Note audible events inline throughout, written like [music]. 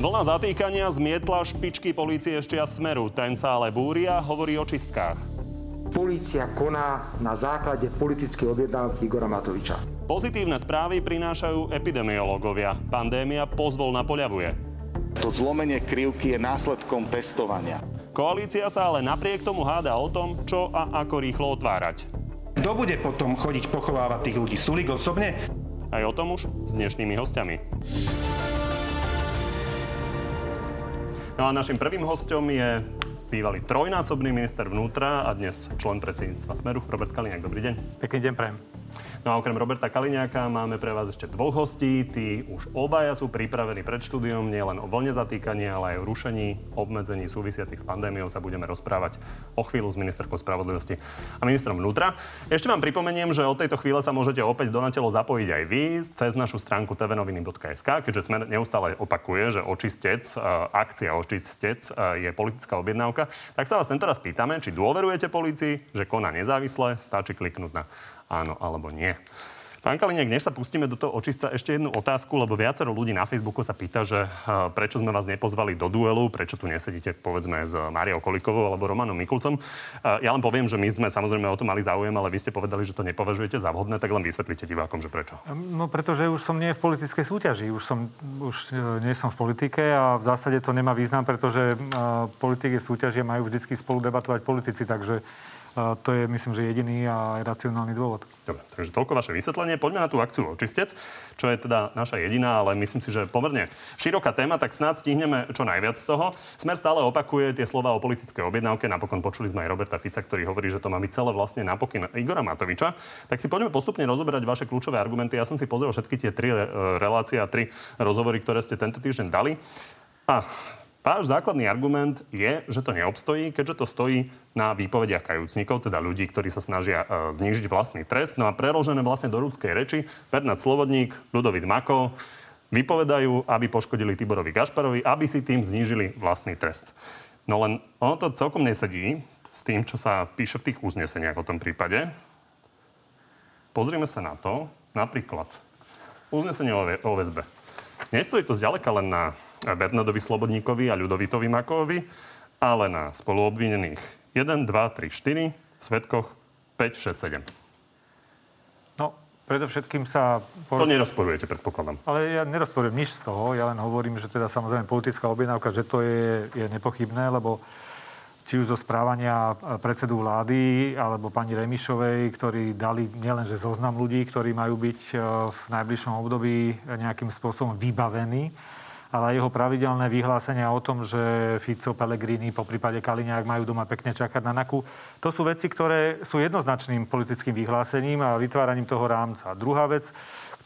Vlna zatýkania zmietla špičky polície ešte a smeru. Ten sa ale búri a hovorí o čistkách. Polícia koná na základe politickej objednávky Igora Matoviča. Pozitívne správy prinášajú epidemiológovia. Pandémia pozvolna poľavuje. To zlomenie krivky je následkom testovania. Koalícia sa ale napriek tomu háda o tom, čo a ako rýchlo otvárať. Kto bude potom chodiť pochovávať tých ľudí? Sulik osobne? Aj o tom už s dnešnými hostiami. No a našim prvým hostom je bývalý trojnásobný minister vnútra a dnes člen predsedníctva Smeru, Robert Kaliňák. Dobrý deň. Pekný deň, prajem. No a okrem Roberta Kaliňáka máme pre vás ešte dvoch hostí. Tí už obaja sú pripravení pred štúdiom nielen o voľne zatýkania, ale aj o rušení obmedzení súvisiacich s pandémiou sa budeme rozprávať o chvíľu s ministerkou spravodlivosti a ministrom vnútra. Ešte vám pripomeniem, že od tejto chvíle sa môžete opäť do telo zapojiť aj vy cez našu stránku tvnoviny.sk, keďže sme neustále opakuje, že očistec, e, akcia očistec e, je politická objednávka. Tak sa vás tento pýtame, či dôverujete policii, že koná nezávisle, stačí kliknúť na áno alebo nie. Pán Kalinek, než sa pustíme do toho očistca, ešte jednu otázku, lebo viacero ľudí na Facebooku sa pýta, že eh, prečo sme vás nepozvali do duelu, prečo tu nesedíte, povedzme, s Máriou Kolikovou alebo Romanom Mikulcom. Eh, ja len poviem, že my sme samozrejme o to mali záujem, ale vy ste povedali, že to nepovažujete za vhodné, tak len vysvetlite divákom, že prečo. No pretože už som nie v politickej súťaži, už, som, už eh, nie som v politike a v zásade to nemá význam, pretože politiky súťaže majú vždy spolu debatovať politici, takže to je, myslím, že jediný a racionálny dôvod. Dobre, takže toľko vaše vysvetlenie. Poďme na tú akciu Očistec, čo je teda naša jediná, ale myslím si, že pomerne široká téma, tak snáď stihneme čo najviac z toho. Smer stále opakuje tie slova o politickej objednávke. Napokon počuli sme aj Roberta Fica, ktorý hovorí, že to má byť celé vlastne napokyn Igora Matoviča. Tak si poďme postupne rozoberať vaše kľúčové argumenty. Ja som si pozrel všetky tie tri e, relácie a tri rozhovory, ktoré ste tento týždeň dali. A Váš základný argument je, že to neobstojí, keďže to stojí na výpovediach kajúcnikov, teda ľudí, ktorí sa snažia e, znížiť vlastný trest. No a preložené vlastne do ľudskej reči, Bernard Slobodník, Ludovit Mako vypovedajú, aby poškodili Tiborovi Gašparovi, aby si tým znížili vlastný trest. No len ono to celkom nesedí s tým, čo sa píše v tých uzneseniach o tom prípade. Pozrime sa na to, napríklad uznesenie o väzbe. Nestojí to zďaleka len na Bernardovi Slobodníkovi a Ľudovitovi Makovi, ale na spoluobvinených 1, 2, 3, 4, svetkoch 5, 6, 7. No, predovšetkým sa... To nerozporujete, predpokladám. Ale ja nerozporujem nič z toho. Ja len hovorím, že teda samozrejme politická objednávka, že to je, je nepochybné, lebo či už zo správania predsedu vlády alebo pani Remišovej, ktorí dali nielenže zoznam ľudí, ktorí majú byť e, v najbližšom období nejakým spôsobom vybavení, ale jeho pravidelné vyhlásenia o tom, že Fico, Pellegrini, po prípade Kaliňák majú doma pekne čakať na NAKU, to sú veci, ktoré sú jednoznačným politickým vyhlásením a vytváraním toho rámca. Druhá vec,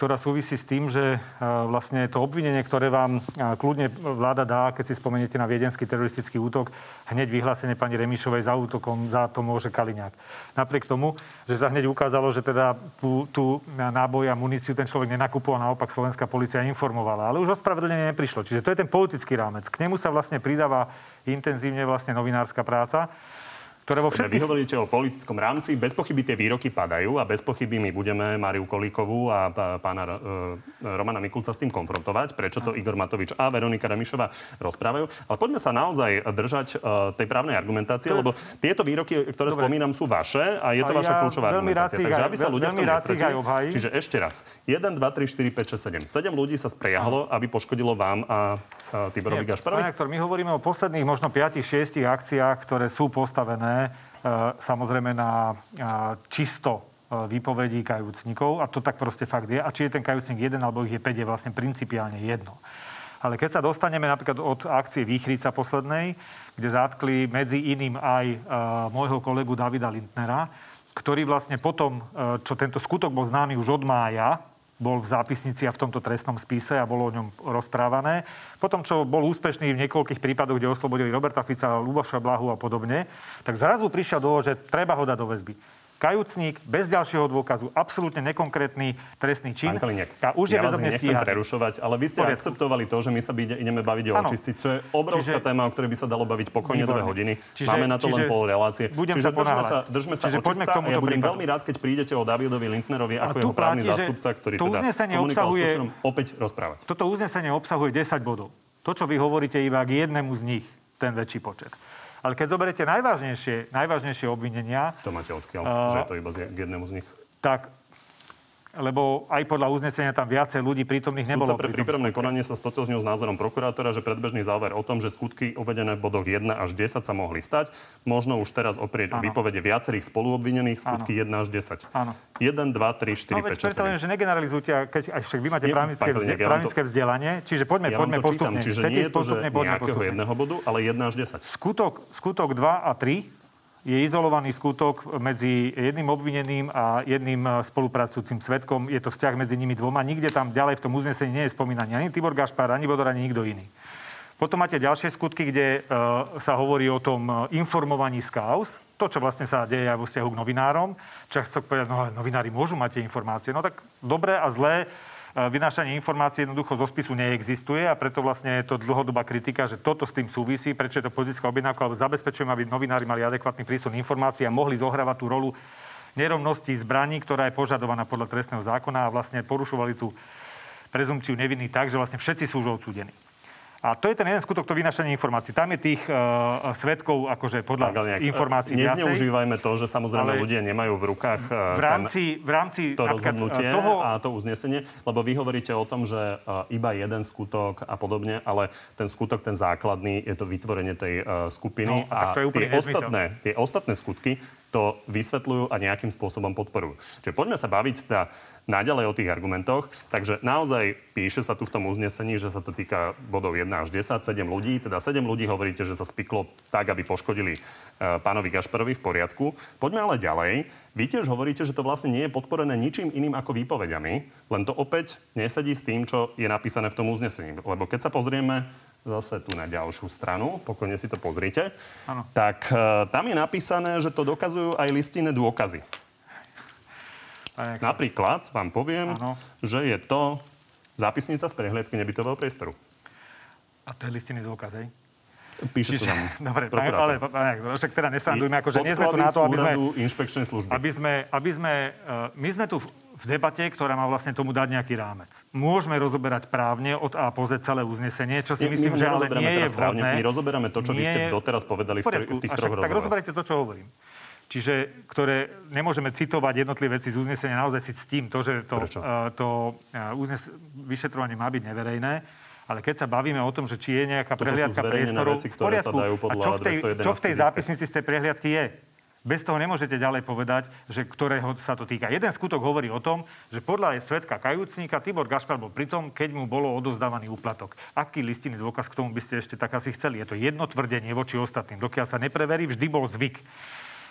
ktorá súvisí s tým, že e, vlastne to obvinenie, ktoré vám e, kľudne vláda dá, keď si spomeniete na viedenský teroristický útok, hneď vyhlásenie pani Remišovej za útokom, za to môže Kaliňák. Napriek tomu, že sa hneď ukázalo, že teda tú, tú náboj a muníciu ten človek nenakupoval, naopak slovenská policia informovala. Ale už ospravedlnenie neprišlo. Čiže to je ten politický rámec. K nemu sa vlastne pridáva intenzívne vlastne novinárska práca ktoré vo všetkých... Vy hovoríte o politickom rámci, bez pochyby tie výroky padajú a bez pochyby my budeme Mariu Kolíkovú a pána e, Romana Mikulca s tým konfrontovať, prečo to Igor Matovič a Veronika Remišová rozprávajú. Ale poďme sa naozaj držať e, tej právnej argumentácie, to lebo tieto výroky, ktoré Dobre. spomínam, sú vaše a je to a vaša ja kľúčová argumentácia. Takže aby sa ľudia v tom nestretili. Čiže ešte raz. 1, 2, 3, 4, 5, 6, 7. 7 ľudí sa sprejahlo, aby poškodilo vám a Tiborovi Gašparovi? Pán aktor, my hovoríme o posledných možno 5-6 akciách, ktoré sú postavené e, samozrejme na čisto e, výpovedí kajúcnikov a to tak proste fakt je. A či je ten kajúcnik jeden alebo ich je 5 je vlastne principiálne jedno. Ale keď sa dostaneme napríklad od akcie Výchrica poslednej, kde zatkli medzi iným aj uh, môjho kolegu Davida Lindnera, ktorý vlastne potom, čo tento skutok bol známy už od mája, bol v zápisnici a v tomto trestnom spise a bolo o ňom rozprávané. Potom, čo bol úspešný v niekoľkých prípadoch, kde oslobodili Roberta Fica, Luboša Blahu a podobne, tak zrazu prišiel do že treba ho dať do väzby kajúcník, bez ďalšieho dôkazu, absolútne nekonkrétny trestný čin. Pán Kalinek, a už je ja vás nechcem stíhaný. prerušovať, ale vy ste Poriadku. akceptovali to, že my sa ideme baviť o očistiť, čo je obrovská čiže, téma, o ktorej by sa dalo baviť pokojne dve hodiny. Čiže, Máme na to čiže, len pol relácie. Budem čiže sa držme sa, držme sa očistca a ja budem prípadu. veľmi rád, keď prídete o Davidovi Lindnerovi ako jeho právny zástupca, ktorý teda komunikoval s opäť rozprávať. Toto uznesenie obsahuje 10 bodov. To, čo vy hovoríte iba k jednému z nich, ten väčší počet. Ale keď zoberiete najvážnejšie, najvážnejšie obvinenia... To máte odkiaľ, uh, že je to iba k jednému z nich? Tak lebo aj podľa uznesenia tam viacej ľudí prítomných nebolo. Súdca pre prípravné konanie sa stotoznil s názorom prokurátora, že predbežný záver o tom, že skutky uvedené v bodoch 1 až 10 sa mohli stať, možno už teraz oprieť ano. výpovede viacerých spoluobvinených skutky ano. 1 až 10. Áno. 1, 2, 3, 4, no, 5, 6, 7. že negeneralizujte, keď aj však vy máte právnické, vzde, právnické to... vzdelanie, čiže poďme, ja poďme postupne. Čítam, čiže Chcete nie je to, že nejakého jedného bodu, ale 1 až 10. Skutok, skutok 2 a 3 je izolovaný skutok medzi jedným obvineným a jedným eh, spolupracujúcim svetkom. Je to vzťah medzi nimi dvoma. Nikde tam ďalej v tom uznesení nie je spomínaný ani Tibor Gašpar, ani Bodor, ani nikto iný. Potom máte ďalšie skutky, kde uh, sa hovorí o tom eh, informovaní z kaos. To, čo vlastne sa deje aj vo vzťahu k novinárom. Často povedať, no ale novinári môžu mať tie informácie. No tak dobré a zlé vynášanie informácií jednoducho zo spisu neexistuje a preto vlastne je to dlhodobá kritika, že toto s tým súvisí, prečo je to politická objednávka, alebo zabezpečujem, aby novinári mali adekvátny prísun informácií a mohli zohrávať tú rolu nerovnosti zbraní, ktorá je požadovaná podľa trestného zákona a vlastne porušovali tú prezumciu neviny tak, že vlastne všetci sú už odsúdení. A to je ten jeden skutok, to vynašanie informácií. Tam je tých uh, svetkov, akože podľa nejak, informácií Nezneužívajme to, že samozrejme ľudia nemajú v rukách uh, v rámci, v rámci to rozhodnutie toho... a to uznesenie, lebo vy hovoríte o tom, že uh, iba jeden skutok a podobne, ale ten skutok, ten základný, je to vytvorenie tej uh, skupiny no, a, a tie, ostatné, tie ostatné skutky to vysvetľujú a nejakým spôsobom podporujú. Čiže poďme sa baviť teda naďalej o tých argumentoch. Takže naozaj píše sa tu v tom uznesení, že sa to týka bodov 1 až 10, 7 ľudí. Teda 7 ľudí hovoríte, že sa spiklo tak, aby poškodili e, pánovi Gašparovi v poriadku. Poďme ale ďalej. Vy tiež hovoríte, že to vlastne nie je podporené ničím iným ako výpovediami, len to opäť nesedí s tým, čo je napísané v tom uznesení. Lebo keď sa pozrieme zase tu na ďalšiu stranu, pokojne si to pozrite, ano. tak e, tam je napísané, že to dokazujú aj listinné dôkazy. Napríklad vám poviem, ano. že je to zápisnica z prehliadky nebytového priestoru. A to je listinný dôkaz, hej? Píše Čiže, to tam [laughs] Dobre, ale, ale však teda nesrandujme, akože nie sme tu na to, aby sme... inšpekčnej služby. Aby sme, aby sme, uh, my sme tu v debate, ktorá má vlastne tomu dať nejaký rámec. Môžeme rozoberať právne od A po Z celé uznesenie, čo si myslím, že ale nie je vhodné. My rozoberáme to, čo nie... vy ste doteraz povedali v, v tých troch Tak rozoberajte to, čo hovorím. Čiže, ktoré nemôžeme citovať jednotlivé veci z uznesenia, naozaj si s tým to, že to, uh, to uh, uznes- vyšetrovanie má byť neverejné. Ale keď sa bavíme o tom, že či je nejaká Toto prehliadka priestorov, veci, ktoré sa dajú podľa a čo v tej, čo v tej zápisnici z tej prehliadky je? Bez toho nemôžete ďalej povedať, že ktorého sa to týka. Jeden skutok hovorí o tom, že podľa svetka kajúcníka Tibor Gašpar bol pri tom, keď mu bolo odozdávaný úplatok. Aký listinný dôkaz k tomu by ste ešte tak asi chceli? Je to jedno tvrdenie voči ostatným. Dokiaľ sa nepreverí, vždy bol zvyk.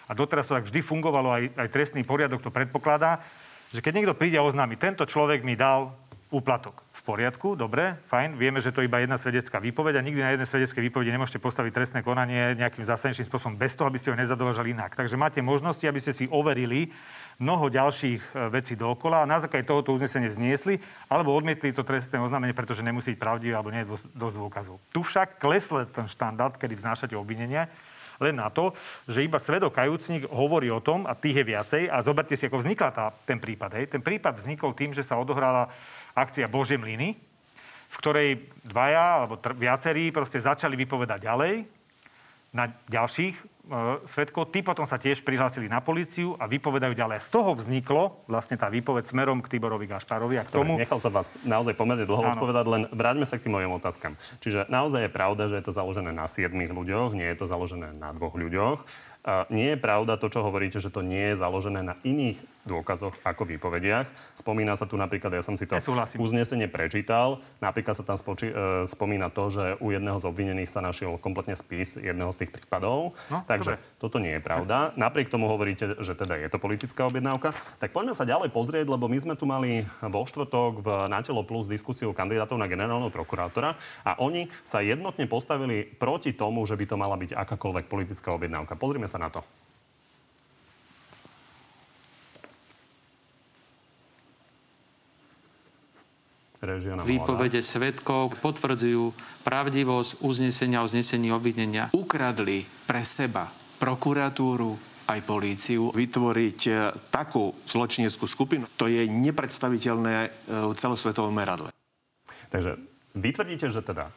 A doteraz to tak vždy fungovalo, aj, aj trestný poriadok to predpokladá, že keď niekto príde a oznámi, tento človek mi dal úplatok. Poriadku, dobre, fajn. Vieme, že to je iba jedna svedecká výpoveď a nikdy na jednej svedeckej výpovedi nemôžete postaviť trestné konanie nejakým zásadnejším spôsobom bez toho, aby ste ho nezadovažali inak. Takže máte možnosti, aby ste si overili mnoho ďalších e, vecí dookola a na základe tohoto uznesenie vzniesli alebo odmietli to trestné oznámenie, pretože nemusí byť pravdivé alebo nie je dosť dôkazov. Tu však klesle ten štandard, kedy vznášate obvinenia, len na to, že iba svedok kajúcnik hovorí o tom, a tých je viacej, a zoberte si, ako vznikla tá, ten prípad. Hej. Ten prípad vznikol tým, že sa odohrala akcia Božie mlyny, v ktorej dvaja alebo tr- viacerí proste začali vypovedať ďalej na ďalších e, svetkov. Tí potom sa tiež prihlásili na policiu a vypovedajú ďalej. Z toho vzniklo vlastne tá výpoveď smerom k Tiborovi Gašparovi a k tomu... Dobre, nechal sa vás naozaj pomerne dlho Áno. odpovedať, len vráťme sa k tým mojim otázkam. Čiže naozaj je pravda, že je to založené na siedmých ľuďoch, nie je to založené na dvoch ľuďoch. A nie je pravda to, čo hovoríte, že to nie je založené na iných dôkazoch ako výpovediach. Spomína sa tu napríklad, ja som si to Nesúhlasím. uznesenie prečítal, napríklad sa tam spoči, e, spomína to, že u jedného z obvinených sa našiel kompletne spis jedného z tých prípadov. No, Takže dobre. toto nie je pravda. Napriek tomu hovoríte, že teda je to politická objednávka. Tak poďme sa ďalej pozrieť, lebo my sme tu mali vo štvrtok v Natelo Plus diskusiu kandidátov na generálneho prokurátora a oni sa jednotne postavili proti tomu, že by to mala byť akákoľvek politická objednávka. Pozrime sa na to. Výpovede svetkov potvrdzujú pravdivosť uznesenia o znesení obvinenia. Ukradli pre seba prokuratúru, aj políciu. Vytvoriť e, takú zločineckú skupinu, to je nepredstaviteľné e, v celosvetovom meradle. Takže vy tvrdíte, že teda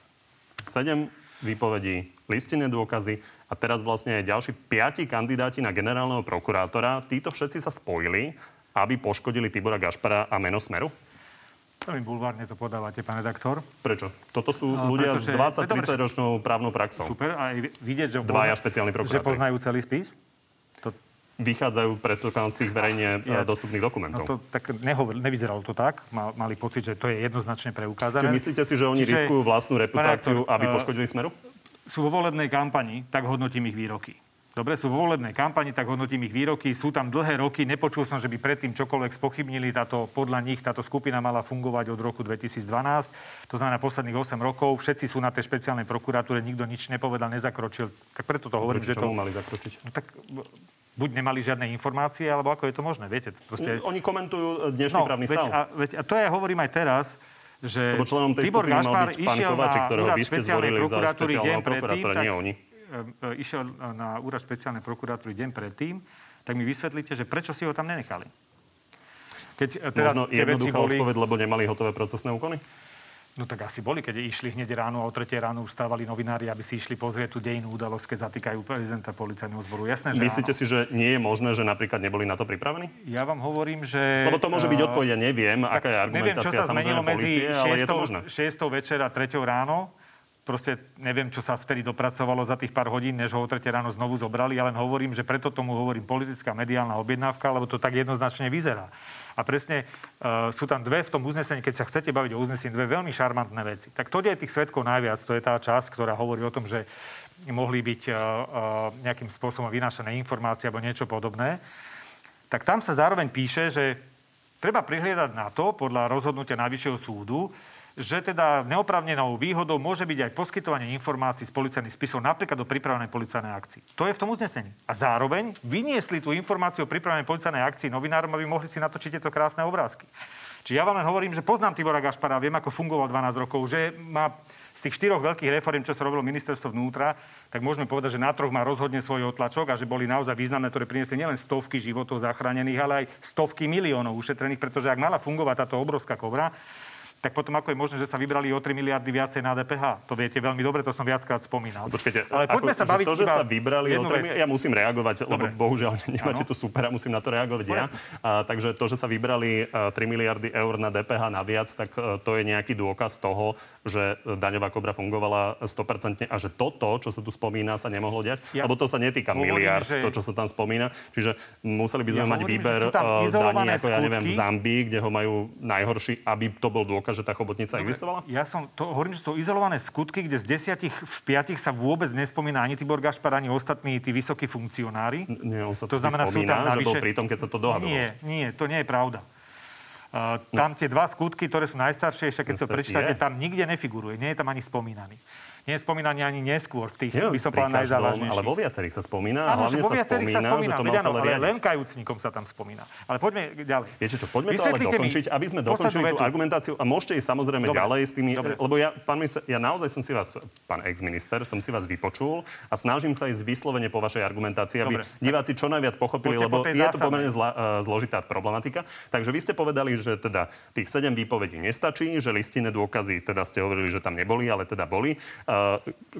7 výpovedí, listinné dôkazy a teraz vlastne aj ďalší piati kandidáti na generálneho prokurátora. Títo všetci sa spojili, aby poškodili Tibora Gašpara a meno Smeru? Veľmi bulvárne to podávate, pán redaktor. Prečo? Toto sú No, ľudia pretože- s 20-30 ročnou právnou praxou. Super, a vidieť, že, Dvaja špeciálni že prokurátori. poznajú celý spis? To, Vychádzajú predpokladám z tých verejne Ja- ja, dostupných no dokumentov. to tak nehovor, nevyzeralo to tak. Mal, mali pocit, že to je jednoznačne preukázané. Čiže myslíte si, že oni Čiže- riskujú vlastnú reputáciu, redaktor, aby eh, poškodili Smeru? sú vo volebnej kampani, tak hodnotím ich výroky. Dobre, sú vo volebnej kampani, tak hodnotím ich výroky. Sú tam dlhé roky, nepočul som, že by predtým čokoľvek spochybnili. Táto, podľa nich táto skupina mala fungovať od roku 2012, to znamená posledných 8 rokov. Všetci sú na tej špeciálnej prokuratúre, nikto nič nepovedal, nezakročil. Tak preto to hovorím, Proti že to... mali zakročiť? No tak buď nemali žiadne informácie, alebo ako je to možné, viete? Proste... Oni komentujú dnešný právny veď, stav. a, veď, a to ja hovorím aj teraz, že Tibor pán išiel na úrad špeciálnej prokuratúry deň predtým, tak, nie oni. E, e, išiel na úrad špeciálnej prokuratúry deň predtým, tak mi vysvetlíte, že prečo si ho tam nenechali. Keď e, teda Možno tie veci boli... odpoveď, lebo nemali hotové procesné úkony? No tak asi boli, keď išli hneď ráno a o 3 ráno už stávali novinári, aby si išli pozrieť tú dejinú udalosť, keď zatýkajú prezidenta policajného zboru. Jasné, že Myslíte áno. si, že nie je možné, že napríklad neboli na to pripravení? Ja vám hovorím, že... Lebo to môže byť e, odpoveď, ja neviem, aká je Neviem, čo argumentácia sa zmenilo medzi policie, ale je to možné. 6. 6. večer a 3. ráno. Proste neviem, čo sa vtedy dopracovalo za tých pár hodín, než ho o 3. ráno znovu zobrali. Ja len hovorím, že preto tomu hovorím politická mediálna objednávka, lebo to tak jednoznačne vyzerá. A presne uh, sú tam dve v tom uznesení, keď sa chcete baviť o uznesení, dve veľmi šarmantné veci. Tak to je tých svetkov najviac. To je tá časť, ktorá hovorí o tom, že mohli byť uh, uh, nejakým spôsobom vynášané informácie alebo niečo podobné. Tak tam sa zároveň píše, že treba prihliadať na to, podľa rozhodnutia Najvyššieho súdu, že teda neoprávnenou výhodou môže byť aj poskytovanie informácií z policajných spisov napríklad o pripravenej policajnej akcii. To je v tom uznesení. A zároveň vyniesli tú informáciu o pripravenej policajnej akcii novinárom, aby mohli si natočiť tieto krásne obrázky. Čiže ja vám len hovorím, že poznám Tibora Gašpara, viem, ako fungoval 12 rokov, že má z tých štyroch veľkých reform, čo sa robilo ministerstvo vnútra, tak môžeme povedať, že na troch má rozhodne svoj otlačok a že boli naozaj významné, ktoré priniesli nielen stovky životov zachránených, ale aj stovky miliónov ušetrených, pretože ak mala fungovať táto obrovská kobra, tak potom ako je možné, že sa vybrali o 3 miliardy viacej na DPH? To viete veľmi dobre, to som viackrát spomínal. Počkajte, ale poďme ako, sa baviť to, že sa vybrali o jednu tom, vec. ja musím reagovať, lebo Dobre. bohužiaľ [laughs] nemáte tu super a musím na to reagovať ja. A, takže to, že sa vybrali a, 3 miliardy eur na DPH naviac, tak a, to je nejaký dôkaz toho, že daňová kobra fungovala 100% a že toto, čo sa tu spomína, sa nemohlo diať. Ja lebo to sa netýka hovorím, miliard, že- to, čo sa tam spomína. Čiže museli by sme Ja mať hovorím, výber sú a, daní, ako ja neviem, v skutky. Zambii, kde ho majú najhorší, aby to bol dôkaz, že tá chobotnica existovala? Ja som to hovorím, že sú izolované skutky, kde z desiatich v piatich sa vôbec nespomína ani Tibor Gašpar, ani ostatní tí vysokí funkcionári. Nie, on sa To to znamená, sú spomína, tam že bol navyše- pri tom, keď sa to dohadovalo. Nie, nie, to nie je pravda. Uh, tam tie dva skutky, ktoré sú najstaršie, ešte keď to prečítate, tam nikde nefiguruje. Nie je tam ani spomínaný. Nie je spomínaný ani neskôr v tých, Nie, by som povedal, najzávažnejších. ale vo viacerých sa spomína Áno, že hlavne vo sa viacerých spomína, sa spomína, že to veď áno, ale riadiť. len kajúcnikom sa tam spomína. Ale poďme ďalej. Viete čo, poďme to ale Vysvetlite dokončiť, aby sme dokončili tú argumentáciu a môžete ísť samozrejme Dobre. ďalej s tými, Dobre. lebo ja, pán minister, ja naozaj som si vás, pán ex-minister, som si vás vypočul a snažím sa ísť vyslovene po vašej argumentácii, aby Dobre. diváci čo najviac pochopili, Poďte lebo po je to pomerne zla, uh, zložitá problematika. Takže vy ste povedali, že teda tých sedem výpovedí nestačí, že listinné dôkazy, teda ste hovorili, že tam neboli, ale teda boli. Uh,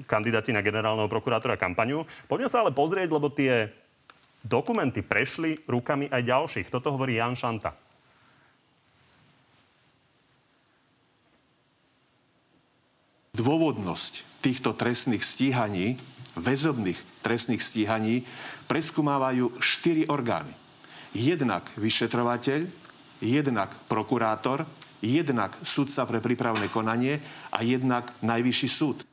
kandidáti na generálneho prokurátora kampaňu. Poďme sa ale pozrieť, lebo tie dokumenty prešli rukami aj ďalších. Toto hovorí Jan Šanta. Dôvodnosť týchto trestných stíhaní, väzobných trestných stíhaní, preskúmávajú štyri orgány. Jednak vyšetrovateľ, jednak prokurátor, jednak sudca pre prípravné konanie a jednak najvyšší súd.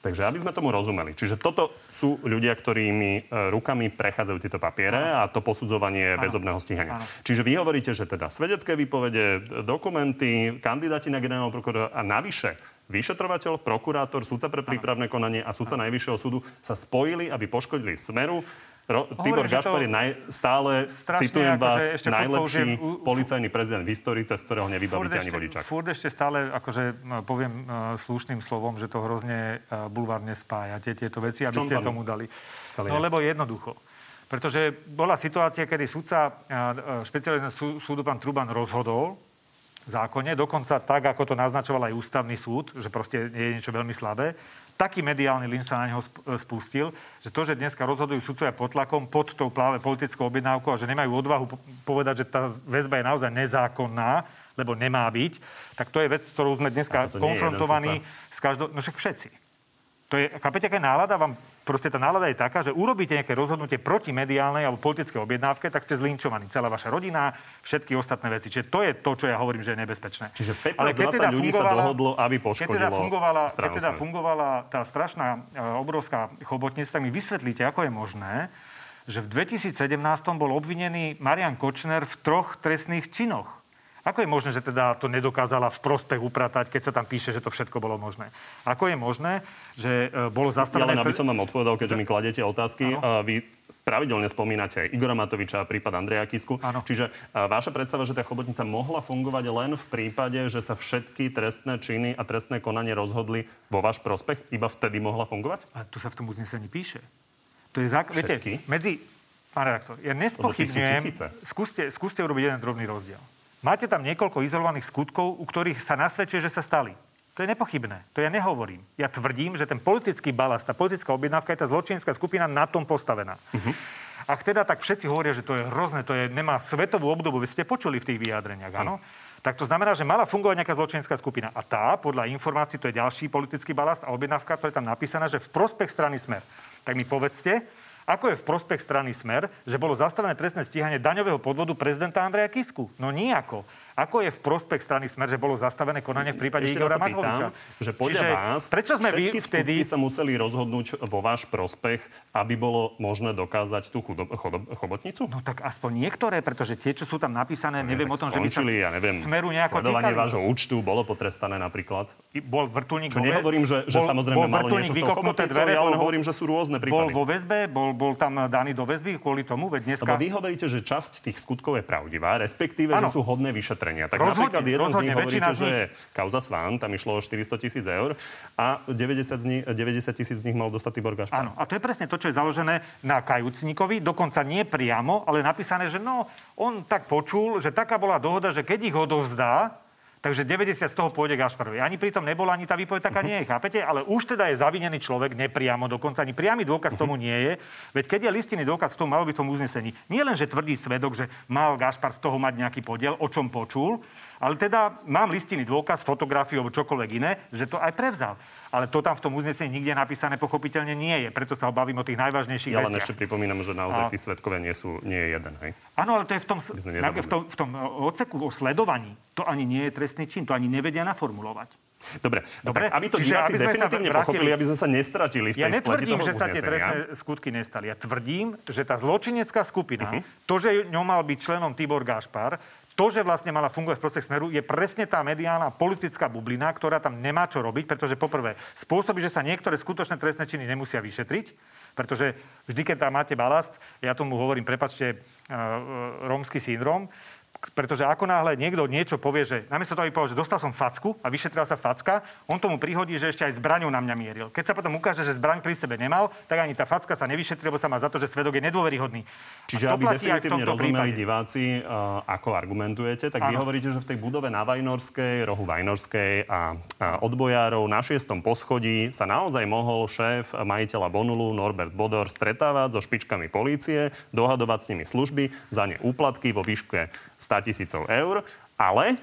Takže aby sme tomu rozumeli. Čiže toto sú ľudia, ktorými e, rukami prechádzajú tieto papiere a to posudzovanie väzobného stíhania. Áno. Čiže vy hovoríte, že teda svedecké výpovede, dokumenty, kandidáti na generálneho prokurátora a navyše vyšetrovateľ, prokurátor, sudca pre prípravné konanie a sudca najvyššieho súdu sa spojili, aby poškodili Smeru. Ro- Tibor Gašpar je naj, stále, citujem akože vás, ešte najlepší použijem policajný prezident v histórii, cez ktorého nevybavíte ani ešte, vodičák. furt ešte stále, akože no, poviem uh, slušným slovom, že to hrozne uh, bulvárne spájate tieto veci, aby ste tomu dali. No lebo jednoducho. Pretože bola situácia, kedy sudca špeciálneho sú, súdu pán Truban rozhodol zákone, dokonca tak, ako to naznačoval aj ústavný súd, že proste je niečo veľmi slabé. Taký mediálny lin sa na neho spustil, že to, že dneska rozhodujú sudcovia pod tlakom, pod tou pláve politickou objednávkou a že nemajú odvahu povedať, že tá väzba je naozaj nezákonná, lebo nemá byť, tak to je vec, s ktorou sme dneska konfrontovaní s každou... No však všetci. To je, chápete, aká nálada vám, proste tá nálada je taká, že urobíte nejaké rozhodnutie proti mediálnej alebo politickej objednávke, tak ste zlinčovaní. Celá vaša rodina, všetky ostatné veci. Čiže to je to, čo ja hovorím, že je nebezpečné. Čiže 15 Ale keď teda ľudí sa dohodlo, aby poškodilo keď teda fungovala, keď teda fungovala tá strašná, e, obrovská chobotnica, tak mi vysvetlíte, ako je možné, že v 2017 bol obvinený Marian Kočner v troch trestných činoch. Ako je možné, že teda to nedokázala v prospech upratať, keď sa tam píše, že to všetko bolo možné? Ako je možné, že e, bolo zastavené... Ja len aby som vám odpovedal, keďže mi kladete otázky. Ano. Vy pravidelne spomínate aj Igora Matoviča a prípad Andreja Kisku. Ano. Čiže vaša predstava, že tá chobotnica mohla fungovať len v prípade, že sa všetky trestné činy a trestné konanie rozhodli vo váš prospech, iba vtedy mohla fungovať? A tu sa v tom uznesení píše. To je zák- Viete, medzi... Pán redaktor, ja nespochybňujem... Skúste, skúste urobiť jeden drobný rozdiel. Máte tam niekoľko izolovaných skutkov, u ktorých sa nasvedčuje, že sa stali. To je nepochybné. To ja nehovorím. Ja tvrdím, že ten politický balast, tá politická objednávka je tá zločinská skupina na tom postavená. Uh-huh. Ak teda tak všetci hovoria, že to je hrozné, to je, nemá svetovú obdobu, vy ste počuli v tých vyjadreniach, áno? Uh-huh. Tak to znamená, že mala fungovať nejaká zločinská skupina. A tá, podľa informácií, to je ďalší politický balast a objednávka, to je tam napísaná, že v prospech strany Smer. Tak mi povedzte, ako je v prospech strany Smer, že bolo zastavené trestné stíhanie daňového podvodu prezidenta Andreja Kisku? No nijako. Ako je v prospech strany Smer, že bolo zastavené konanie v prípade Ešte Igora Matoviča? Že podľa Čiže vás prečo sme vy vtedy sa museli rozhodnúť vo váš prospech, aby bolo možné dokázať tú chudob, chodob, chobotnicu? No tak aspoň niektoré, pretože tie, čo sú tam napísané, no, neviem o tom, skončili, že by sa ja neviem, Smeru nejako Sledovanie týkali. vášho účtu bolo potrestané napríklad. I bol vrtulník Čo nehovorím, že, že bol, samozrejme bol malo niečo z toho dvere, ja len hovorím, že sú rôzne prípady. Bol vo väzbe, bol, bol tam daný do väzby kvôli tomu, veď dneska... Lebo vy hovoríte, že časť tých skutkov je pravdivá, respektíve, ano. že sú hodné vyšetrenia. Tak napríklad jeden z nich hovoríte, že je kauza Svan, tam išlo o 400 tisíc eur a 90, z nich, 90 tisíc z nich mal dostať Tibor Gašpar. Áno, a to je presne to, čo je založené na kajúcníkovi, dokonca nie priamo, ale napísané, že no, on tak počul, že taká bola dohoda, že keď ich odovzdá, Takže 90 z toho pôjde Gašparovi. Ani pritom nebola, ani tá výpoveď taká nie je, chápete? Ale už teda je zavinený človek nepriamo, dokonca ani priamy dôkaz tomu nie je. Veď keď je listinný dôkaz, v tom malo byť v tom uznesení. Nie len, že tvrdí svedok, že mal Gašpar z toho mať nejaký podiel, o čom počul, ale teda mám listinný dôkaz, fotografiu alebo čokoľvek iné, že to aj prevzal. Ale to tam v tom uznesení nikde napísané pochopiteľne nie je. Preto sa obavím o tých najvážnejších ja veciach. Ja len ešte pripomínam, že naozaj tí svetkovia nie, sú, nie je jeden. Hej? Áno, ale to je v tom, v tom, v tom odseku o sledovaní. To ani nie je trestný čin. To ani nevedia naformulovať. Dobre, Dobre, aby to Čiže diváci aby definitívne vrátili, pochopili, aby sme sa nestratili v tej Ja netvrdím, že sa tie trestné skutky nestali. Ja tvrdím, že tá zločinecká skupina, uh-huh. to, že ňou mal byť členom Tibor Gašpar, to, že vlastne mala fungovať v proces Smeru, je presne tá mediálna politická bublina, ktorá tam nemá čo robiť, pretože poprvé spôsobí, že sa niektoré skutočné trestné činy nemusia vyšetriť, pretože vždy, keď tam máte balast, ja tomu hovorím, prepačte, uh, rómsky syndrom, pretože ako náhle niekto niečo povie, že namiesto toho, aby povedal, že dostal som facku a vyšetrila sa facka, on tomu prihodí, že ešte aj zbraňou na mňa mieril. Keď sa potom ukáže, že zbraň pri sebe nemal, tak ani tá facka sa nevyšetrí, lebo sa má za to, že svedok je nedôveryhodný. Čiže aby definitívne rozumeli prípade. diváci, uh, ako argumentujete, tak ano. vy hovoríte, že v tej budove na Vajnorskej, rohu Vajnorskej a, a odbojárov na šiestom poschodí sa naozaj mohol šéf majiteľa Bonulu Norbert Bodor stretávať so špičkami polície, dohadovať s nimi služby, za ne úplatky vo výške 100 tisícov eur, ale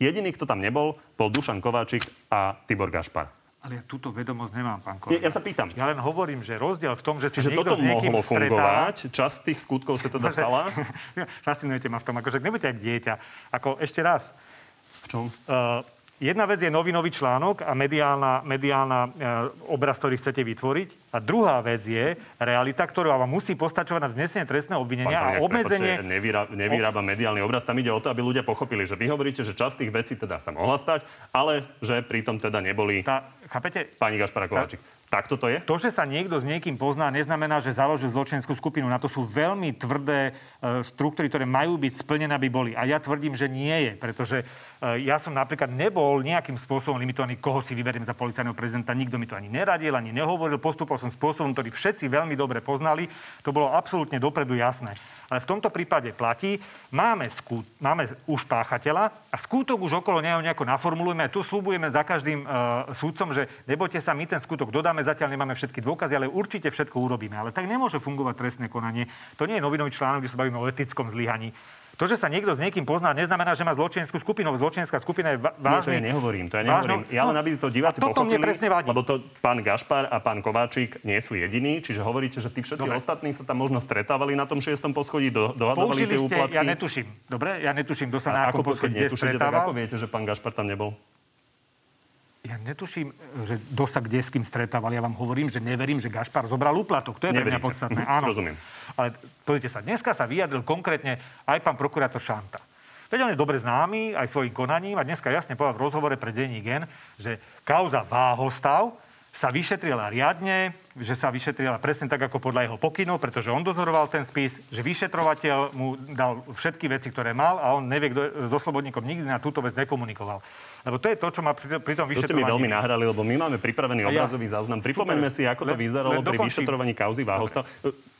jediný, kto tam nebol, bol Dušan Kováčik a Tibor Gašpar. Ale ja túto vedomosť nemám, pán kolega. Ja, ja sa pýtam. Ja len hovorím, že rozdiel v tom, že sa niekto toto s mohlo stretá... fungovať, časť tých skutkov sa teda [laughs] stala? Fascinujete ma v tom, akože nebudete jak dieťa. Ako ešte raz. V čom? Uh, Jedna vec je novinový článok a mediálna, mediálna e, obraz, ktorý chcete vytvoriť. A druhá vec je realita, ktorá vám musí postačovať na znesenie trestného obvinenia Pán, a obmedzenie... Nevyrá, nevýraba mediálny obraz. Tam ide o to, aby ľudia pochopili, že vy hovoríte, že časť tých vecí teda sa mohla stať, ale že pritom teda neboli... Tá, chápete? Pani Gašpara Kováčik. Takto to je? To, že sa niekto s niekým pozná, neznamená, že založil zločinskú skupinu. Na to sú veľmi tvrdé e, štruktúry, ktoré majú byť splnené, aby boli. A ja tvrdím, že nie je, pretože e, ja som napríklad nebol nejakým spôsobom limitovaný, koho si vyberiem za policajného prezidenta. Nikto mi to ani neradil, ani nehovoril. Postupoval som spôsobom, ktorý všetci veľmi dobre poznali. To bolo absolútne dopredu jasné. Ale v tomto prípade platí, máme, skú, máme už páchateľa a skútok už okolo neho nejako naformulujeme. Tu slúbujeme za každým uh, súdcom, že nebojte sa, my ten skutok dodáme, zatiaľ nemáme všetky dôkazy, ale určite všetko urobíme. Ale tak nemôže fungovať trestné konanie. To nie je novinový článok, kde sa bavíme o etickom zlyhaní. To, že sa niekto s niekým pozná, neznamená, že má zločineckú skupinu. Zločinecká skupina je vážny... Nie, to ja nehovorím, to ja nehovorím. Ja len aby to diváci toto pochopili, presne vadí. lebo to pán Gašpar a pán Kováčik nie sú jediní, čiže hovoríte, že tí všetci Dobre. ostatní sa tam možno stretávali na tom šiestom poschodí, do, dohadovali tie úplatky. ja netuším. Dobre, ja netuším, kto sa na akom poschodí stretával. ako viete, že pán Gašpar tam nebol? Ja netuším, že kto sa kde s kým stretával. Ja vám hovorím, že neverím, že Gašpar zobral úplatok. To je pre mňa podstatné. Áno. Rozumiem. Ale pozrite sa, dneska sa vyjadril konkrétne aj pán prokurátor Šanta. Veď on je dobre známy aj svojim konaním a dneska jasne povedal v rozhovore pre denní Gen, že kauza Váhostav sa vyšetrila riadne, že sa vyšetrila presne tak, ako podľa jeho pokynov, pretože on dozoroval ten spis, že vyšetrovateľ mu dal všetky veci, ktoré mal a on nevie, kto so Slobodníkom nikdy na túto vec nekomunikoval. Lebo to je to, čo má pri, pri tom vyšetrovaní. To ste mi veľmi nahrali, lebo my máme pripravený obrazový záznam. Pripomeňme si, ako to vyzeralo pri vyšetrovaní kauzy Váhostav.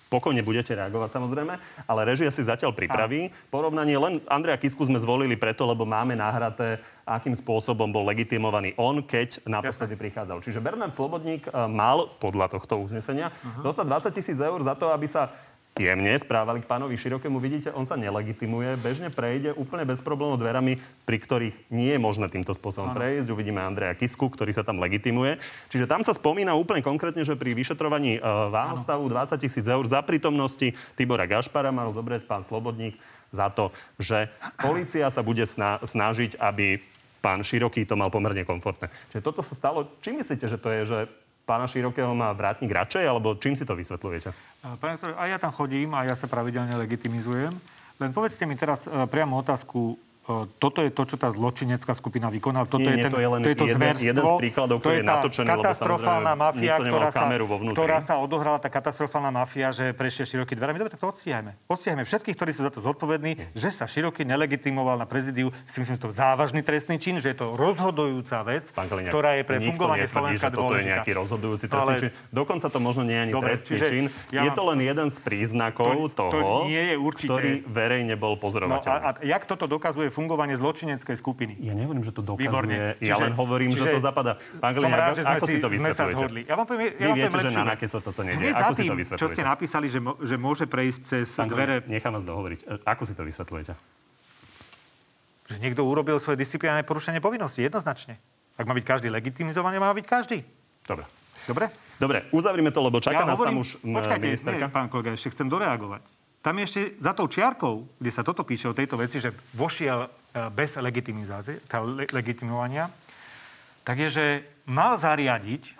Pokojne budete reagovať samozrejme, ale režia si zatiaľ pripraví. Porovnanie len Andrea Kisku sme zvolili preto, lebo máme nahraté, akým spôsobom bol legitimovaný on, keď naposledy prichádzal. Čiže Bernard Slobodník eh, mal podľa tohto uznesenia uh-huh. dostať 20 tisíc eur za to, aby sa jemne správali k pánovi Širokému. Vidíte, on sa nelegitimuje, bežne prejde úplne bez problémov dverami, pri ktorých nie je možné týmto spôsobom ano. prejsť. Uvidíme Andreja Kisku, ktorý sa tam legitimuje. Čiže tam sa spomína úplne konkrétne, že pri vyšetrovaní uh, váhostavu 20 tisíc eur za prítomnosti Tibora Gašpara mal zobrať pán Slobodník za to, že policia sa bude sna- snažiť, aby pán Široký to mal pomerne komfortné. Čiže toto sa stalo. Či myslíte, že to je, že pána Širokého má vrátnik radšej, alebo čím si to vysvetľujete? Pán doktor, aj ja tam chodím a ja sa pravidelne legitimizujem. Len povedzte mi teraz uh, priamo otázku, E, toto je to, čo tá zločinecká skupina vykonala. Toto nie, je, ten, to je len to je to jeden, zverstvo, jeden z príkladov, ktorý je, natočený, katastrofálna mafia, ktorá sa, ktorá sa odohrala, tá katastrofálna mafia, že prešiel široký dverami. Dobre, tak to odstíhajme. Odstíhajme všetkých, ktorí sú za to zodpovední, že sa široký nelegitimoval na prezidiu. Si myslím, že to je závažný trestný čin, že je to rozhodujúca vec, Kaliňák, ktorá je pre fungovanie Slovenska dôležitá. Toto je nejaký rozhodujúci trestný Ale... čin. Dokonca to možno nie je ani Dobre, trestný čin. Ja je to len jeden z príznakov to, toho, to nie je určite... ktorý verejne bol pozorovateľný. No a, a jak toto dokazuje fungovanie zločine zločineckej skupiny. Ja nehovorím, že to dokazuje. Výborne. Čiže, ja len hovorím, že to zapadá. Pán Som rád, že sme, ako si, to sme sa zhodli. Ja vám poviem, ja Vy viete, že na Nakeso toto nejde. Ako si to vysvetľujete? čo ste napísali, že, že môže prejsť cez Pán dvere... Nechám vás dohovoriť. E, ako si to vysvetľujete? Že niekto urobil svoje disciplinárne porušenie povinnosti, jednoznačne. Ak má byť každý legitimizovaný, má byť každý. Dobre. Dobre? Dobre, uzavrime to, lebo čaká ja nás hovorím, tam už počkajte, ministerka. Nie, pán kolega, ešte chcem doreagovať. Tam je ešte za tou čiarkou, kde sa toto píše o tejto veci, že vošiel E, bez legitimizácie, legitimovania, tak je, že mal zariadiť,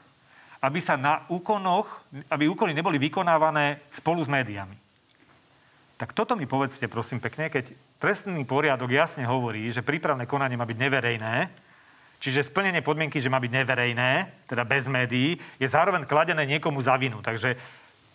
aby sa na úkonoch, aby úkony neboli vykonávané spolu s médiami. Tak toto mi povedzte, prosím pekne, keď trestný poriadok jasne hovorí, že prípravné konanie má byť neverejné, čiže splnenie podmienky, že má byť neverejné, teda bez médií, je zároveň kladené niekomu za vinu. Takže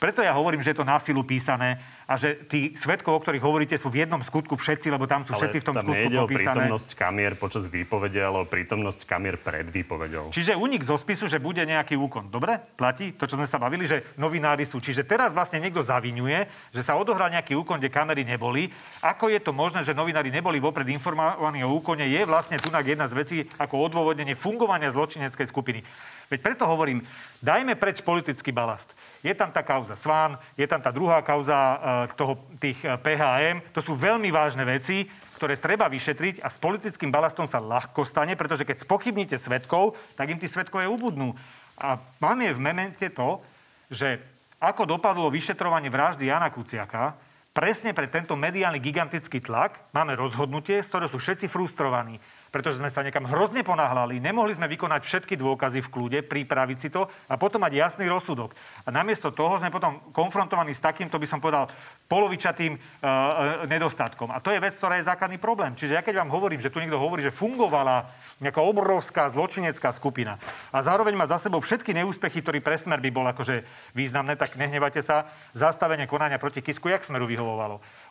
preto ja hovorím, že je to násilu písané a že tí svetkov, o ktorých hovoríte, sú v jednom skutku všetci, lebo tam sú ale všetci v tom tam skutku nejde popísané. o prítomnosť kamier počas výpovede, ale o prítomnosť kamier pred výpovedou. Čiže unik zo spisu, že bude nejaký úkon. Dobre? Platí to, čo sme sa bavili, že novinári sú. Čiže teraz vlastne niekto zavinuje, že sa odohrá nejaký úkon, kde kamery neboli. Ako je to možné, že novinári neboli vopred informovaní o úkone, je vlastne tu jedna z vecí ako odôvodnenie fungovania zločineckej skupiny. Veď preto hovorím, dajme preč politický balast. Je tam tá kauza Sván, je tam tá druhá kauza e, toho, tých e, PHM. To sú veľmi vážne veci, ktoré treba vyšetriť a s politickým balastom sa ľahko stane, pretože keď spochybníte svetkov, tak im tí svetkovia ubudnú. A mám je v memente to, že ako dopadlo vyšetrovanie vraždy Jana Kuciaka, presne pre tento mediálny gigantický tlak máme rozhodnutie, z ktorého sú všetci frustrovaní. Pretože sme sa niekam hrozne ponáhľali, nemohli sme vykonať všetky dôkazy v kľude, pripraviť si to a potom mať jasný rozsudok. A namiesto toho sme potom konfrontovaní s takýmto, by som povedal, polovičatým uh, nedostatkom. A to je vec, ktorá je základný problém. Čiže ja keď vám hovorím, že tu niekto hovorí, že fungovala nejaká obrovská zločinecká skupina a zároveň má za sebou všetky neúspechy, ktorý pre smer by bol akože významné, tak nehnevajte sa, zastavenie konania proti Kisku, jak smeru vyhovovalo E,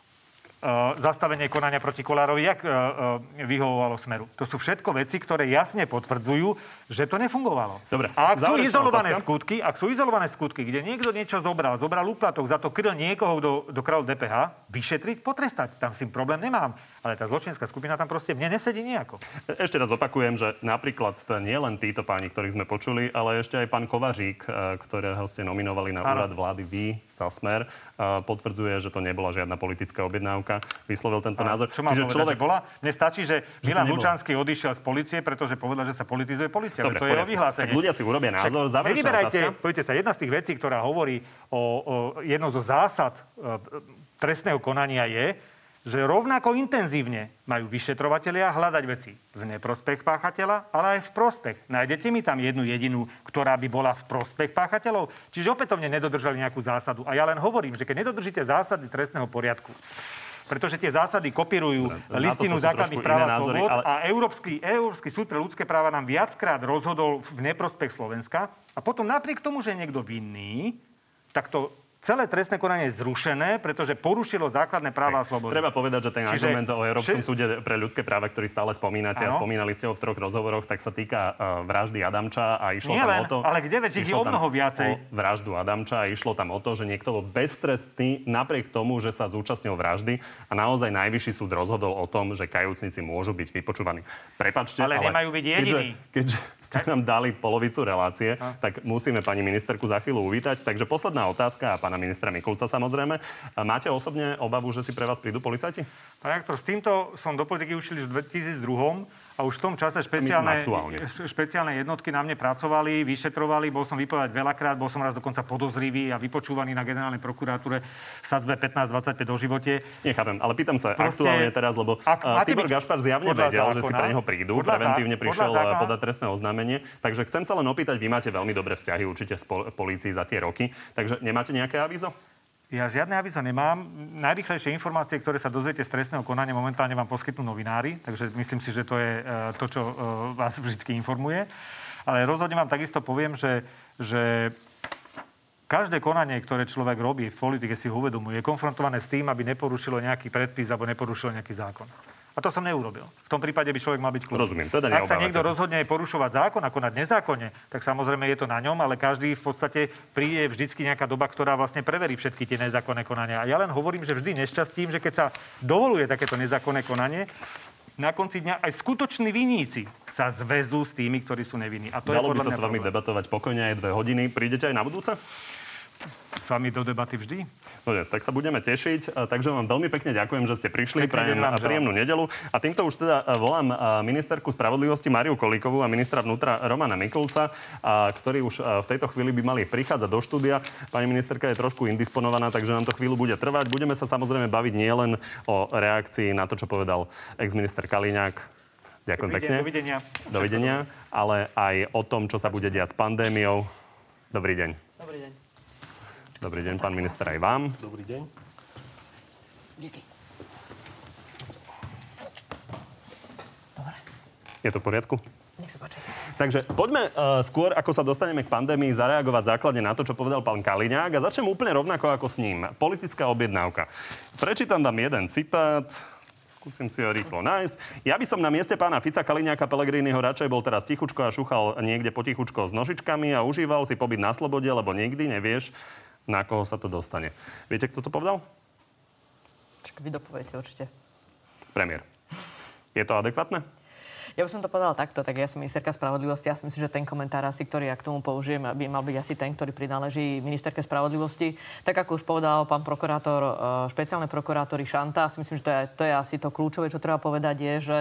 zastavenie konania proti Kolárovi, jak e, e, vyhovovalo Smeru. To sú všetko veci, ktoré jasne potvrdzujú, že to nefungovalo. Dobre, a ak sú izolované otázka. skutky, ak sú izolované skutky, kde niekto niečo zobral, zobral úplatok, za to kryl niekoho, kto dokradol DPH, vyšetriť, potrestať. Tam s tým problém nemám. Ale tá zločinská skupina tam proste mne nesedí nejako. Ešte raz opakujem, že napríklad nie len títo páni, ktorých sme počuli, ale ešte aj pán Kovařík, ktorého ste nominovali na úrad vlády vy za smer, potvrdzuje, že to nebola žiadna politická objednávka. Vyslovil tento názor. Čo Čiže povedať, človek... bola? Mne stačí, že, že Milan Lučanský odišiel z policie, pretože povedal, že sa politizuje policia. Dobre, to je jeho vyhlásenie. Tak ľudia si urobia názor. Nevyberajte, poďte sa, jedna z tých vecí, ktorá hovorí o, o jedno zo zásad e, trestného konania je, že rovnako intenzívne majú vyšetrovatelia hľadať veci v neprospech páchateľa, ale aj v prospech. Nájdete mi tam jednu jedinú, ktorá by bola v prospech páchateľov? Čiže opätovne nedodržali nejakú zásadu. A ja len hovorím, že keď nedodržíte zásady trestného poriadku, pretože tie zásady kopírujú listinu základných práv a slobod ale... a Európsky, Európsky súd pre ľudské práva nám viackrát rozhodol v neprospech Slovenska a potom napriek tomu, že je niekto vinný, tak to celé trestné konanie je zrušené, pretože porušilo základné práva a slobody. Treba povedať, že ten Čiže, argument o Európskom súde pre ľudské práva, ktorý stále spomínate ano. a spomínali ste ho v troch rozhovoroch, tak sa týka uh, vraždy Adamča a išlo Nie tam len, o to... ale kde veď ich je o mnoho viacej. O vraždu Adamča a išlo tam o to, že niekto bol beztrestný napriek tomu, že sa zúčastnil vraždy a naozaj najvyšší súd rozhodol o tom, že kajúcnici môžu byť vypočúvaní. Prepačte, ale, ale nemajú byť jediní. Keďže, keďže ste nám dali polovicu relácie, a? tak musíme pani ministerku za chvíľu uvítať. Takže posledná otázka a pána ministra Mikulca samozrejme. Máte osobne obavu, že si pre vás prídu policajti? Pán to s týmto som do politiky ušil už v 2002 a už v tom čase špeciálne, špeciálne jednotky na mne pracovali, vyšetrovali, bol som vypovedať veľakrát, bol som raz dokonca podozrivý a vypočúvaný na generálnej prokuratúre sadzbe 15-25 do živote. Nechápem, ale pýtam sa Proste, aktuálne teraz, lebo ak, uh, Tibor byť, Gašpar zjavne vedel, zákona, že si pre neho prídu, preventívne prišiel eh, podať trestné oznámenie, takže chcem sa len opýtať, vy máte veľmi dobré vzťahy určite v polícii za tie roky, takže nemáte nejaké avizo? Ja žiadne avizo nemám. Najrychlejšie informácie, ktoré sa dozviete z trestného konania, momentálne vám poskytnú novinári, takže myslím si, že to je e, to, čo e, vás vždy informuje. Ale rozhodne vám takisto poviem, že, že každé konanie, ktoré človek robí v politike, si ho uvedomuje, je konfrontované s tým, aby neporušilo nejaký predpis alebo neporušilo nejaký zákon. A to som neurobil. V tom prípade by človek mal byť kľúč. Rozumiem, teda Ak sa niekto rozhodne porušovať zákon a konať nezákonne, tak samozrejme je to na ňom, ale každý v podstate príde vždycky nejaká doba, ktorá vlastne preverí všetky tie nezákonné konania. A ja len hovorím, že vždy nešťastím, že keď sa dovoluje takéto nezákonné konanie, na konci dňa aj skutoční viníci sa zväzú s tými, ktorí sú nevinní. A to Dalo je by sa s vami problém. debatovať pokojne aj dve hodiny. Prídete aj na budúce? S vami do debaty vždy. Dobre, tak sa budeme tešiť. Takže vám veľmi pekne ďakujem, že ste prišli. Prajem a príjemnú nedelu. A týmto už teda volám ministerku spravodlivosti Mariu Kolíkovú a ministra vnútra Romana Mikulca, ktorí už v tejto chvíli by mali prichádzať do štúdia. Pani ministerka je trošku indisponovaná, takže nám to chvíľu bude trvať. Budeme sa samozrejme baviť nielen o reakcii na to, čo povedal ex-minister Kaliňák. Ďakujem pekne. Dovidenia. Dovidenia. Ale aj o tom, čo sa bude diať s pandémiou. Dobrý deň. Dobrý deň. Dobrý deň, pán minister, aj vám. Dobrý deň. Díky. Dobre. Je to v poriadku? Nech sa páči. Takže poďme uh, skôr, ako sa dostaneme k pandémii, zareagovať základne na to, čo povedal pán Kaliňák a začnem úplne rovnako ako s ním. Politická objednávka. Prečítam tam jeden citát. Skúsim si ho rýchlo nájsť. Ja by som na mieste pána Fica Kaliňáka Pelegriniho radšej bol teraz tichučko a šúchal niekde potichučko s nožičkami a užíval si pobyt na slobode, lebo nikdy nevieš, na koho sa to dostane. Viete, kto to povedal? Čak vy dopoviete určite. Premiér. Je to adekvátne? Ja by som to povedala takto, tak ja som ministerka spravodlivosti. Ja si myslím, že ten komentár asi, ktorý ja k tomu použijem, by mal byť asi ten, ktorý prináleží ministerke spravodlivosti. Tak ako už povedal pán prokurátor, e, špeciálne prokurátory Šanta, si myslím, že to je, to je asi to kľúčové, čo treba povedať, je, že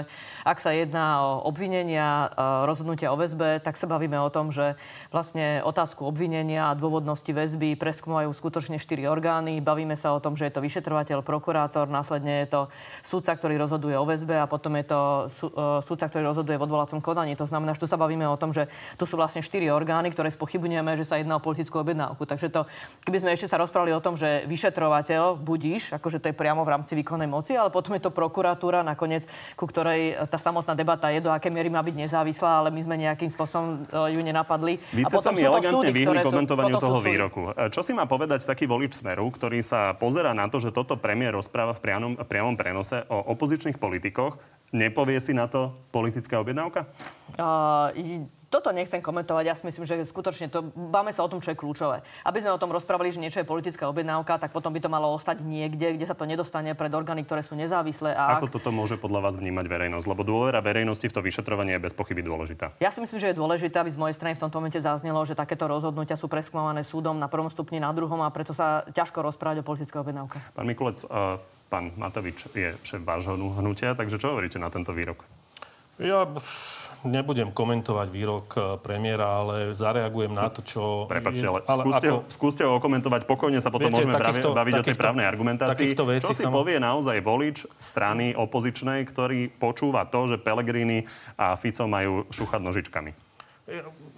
ak sa jedná o obvinenia, e, rozhodnutia o väzbe, tak sa bavíme o tom, že vlastne otázku obvinenia a dôvodnosti väzby preskúmajú skutočne štyri orgány. Bavíme sa o tom, že je to vyšetrovateľ, prokurátor, následne je to súdca, ktorý rozhoduje o väzbe a potom je to e, súdca, ktorý ktorý rozhoduje v odvolacom konaní. To znamená, že tu sa bavíme o tom, že tu sú vlastne štyri orgány, ktoré spochybňujeme, že sa jedná o politickú objednávku. Takže to, keby sme ešte sa rozprávali o tom, že vyšetrovateľ budíš, akože to je priamo v rámci výkonnej moci, ale potom je to prokuratúra nakoniec, ku ktorej tá samotná debata je, do aké miery má byť nezávislá, ale my sme nejakým spôsobom e, ju nenapadli. Vy ste sa mi elegantne vyhli komentovaniu toho výroku. E, čo si má povedať taký volič Smeru, ktorý sa pozera na to, že toto premiér rozpráva v priamom, priamom prenose o opozičných politikoch, Nepovie si na to politická objednávka? Uh, toto nechcem komentovať. Ja si myslím, že skutočne to, báme sa o tom, čo je kľúčové. Aby sme o tom rozprávali, že niečo je politická objednávka, tak potom by to malo ostať niekde, kde sa to nedostane pred orgány, ktoré sú nezávislé. A Ako ak... toto môže podľa vás vnímať verejnosť? Lebo dôvera verejnosti v to vyšetrovanie je bez pochyby dôležitá. Ja si myslím, že je dôležité, aby z mojej strany v tomto momente zaznelo, že takéto rozhodnutia sú preskúmané súdom na prvom stupni, na druhom a preto sa ťažko rozprávať o politickej objednávke. Pán Mikulec, uh, pán Matovič je šéf vášho hnutia, takže čo hovoríte na tento výrok? Ja nebudem komentovať výrok eh, premiéra, ale zareagujem na to, čo... Prepačte, ale, ale skúste, ako... skúste ho okomentovať, pokojne sa potom viete, môžeme takýchto, baviť takýchto, o tej právnej argumentácii. Čo si sam... povie naozaj volič strany opozičnej, ktorý počúva to, že Pelegrini a Fico majú šúchať nožičkami?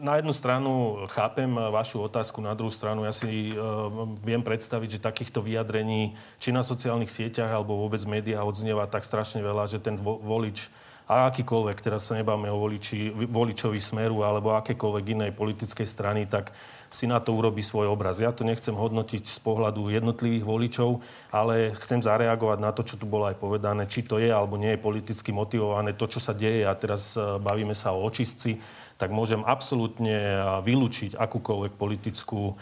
Na jednu stranu chápem vašu otázku, na druhú stranu ja si uh, viem predstaviť, že takýchto vyjadrení, či na sociálnych sieťach, alebo vôbec médiá odznieva tak strašne veľa, že ten vo, volič a akýkoľvek, teraz sa nebáme o voliči, voličovi smeru alebo akékoľvek inej politickej strany, tak si na to urobí svoj obraz. Ja to nechcem hodnotiť z pohľadu jednotlivých voličov, ale chcem zareagovať na to, čo tu bolo aj povedané, či to je alebo nie je politicky motivované, to, čo sa deje a teraz e, bavíme sa o očistci tak môžem absolútne vylúčiť akúkoľvek politickú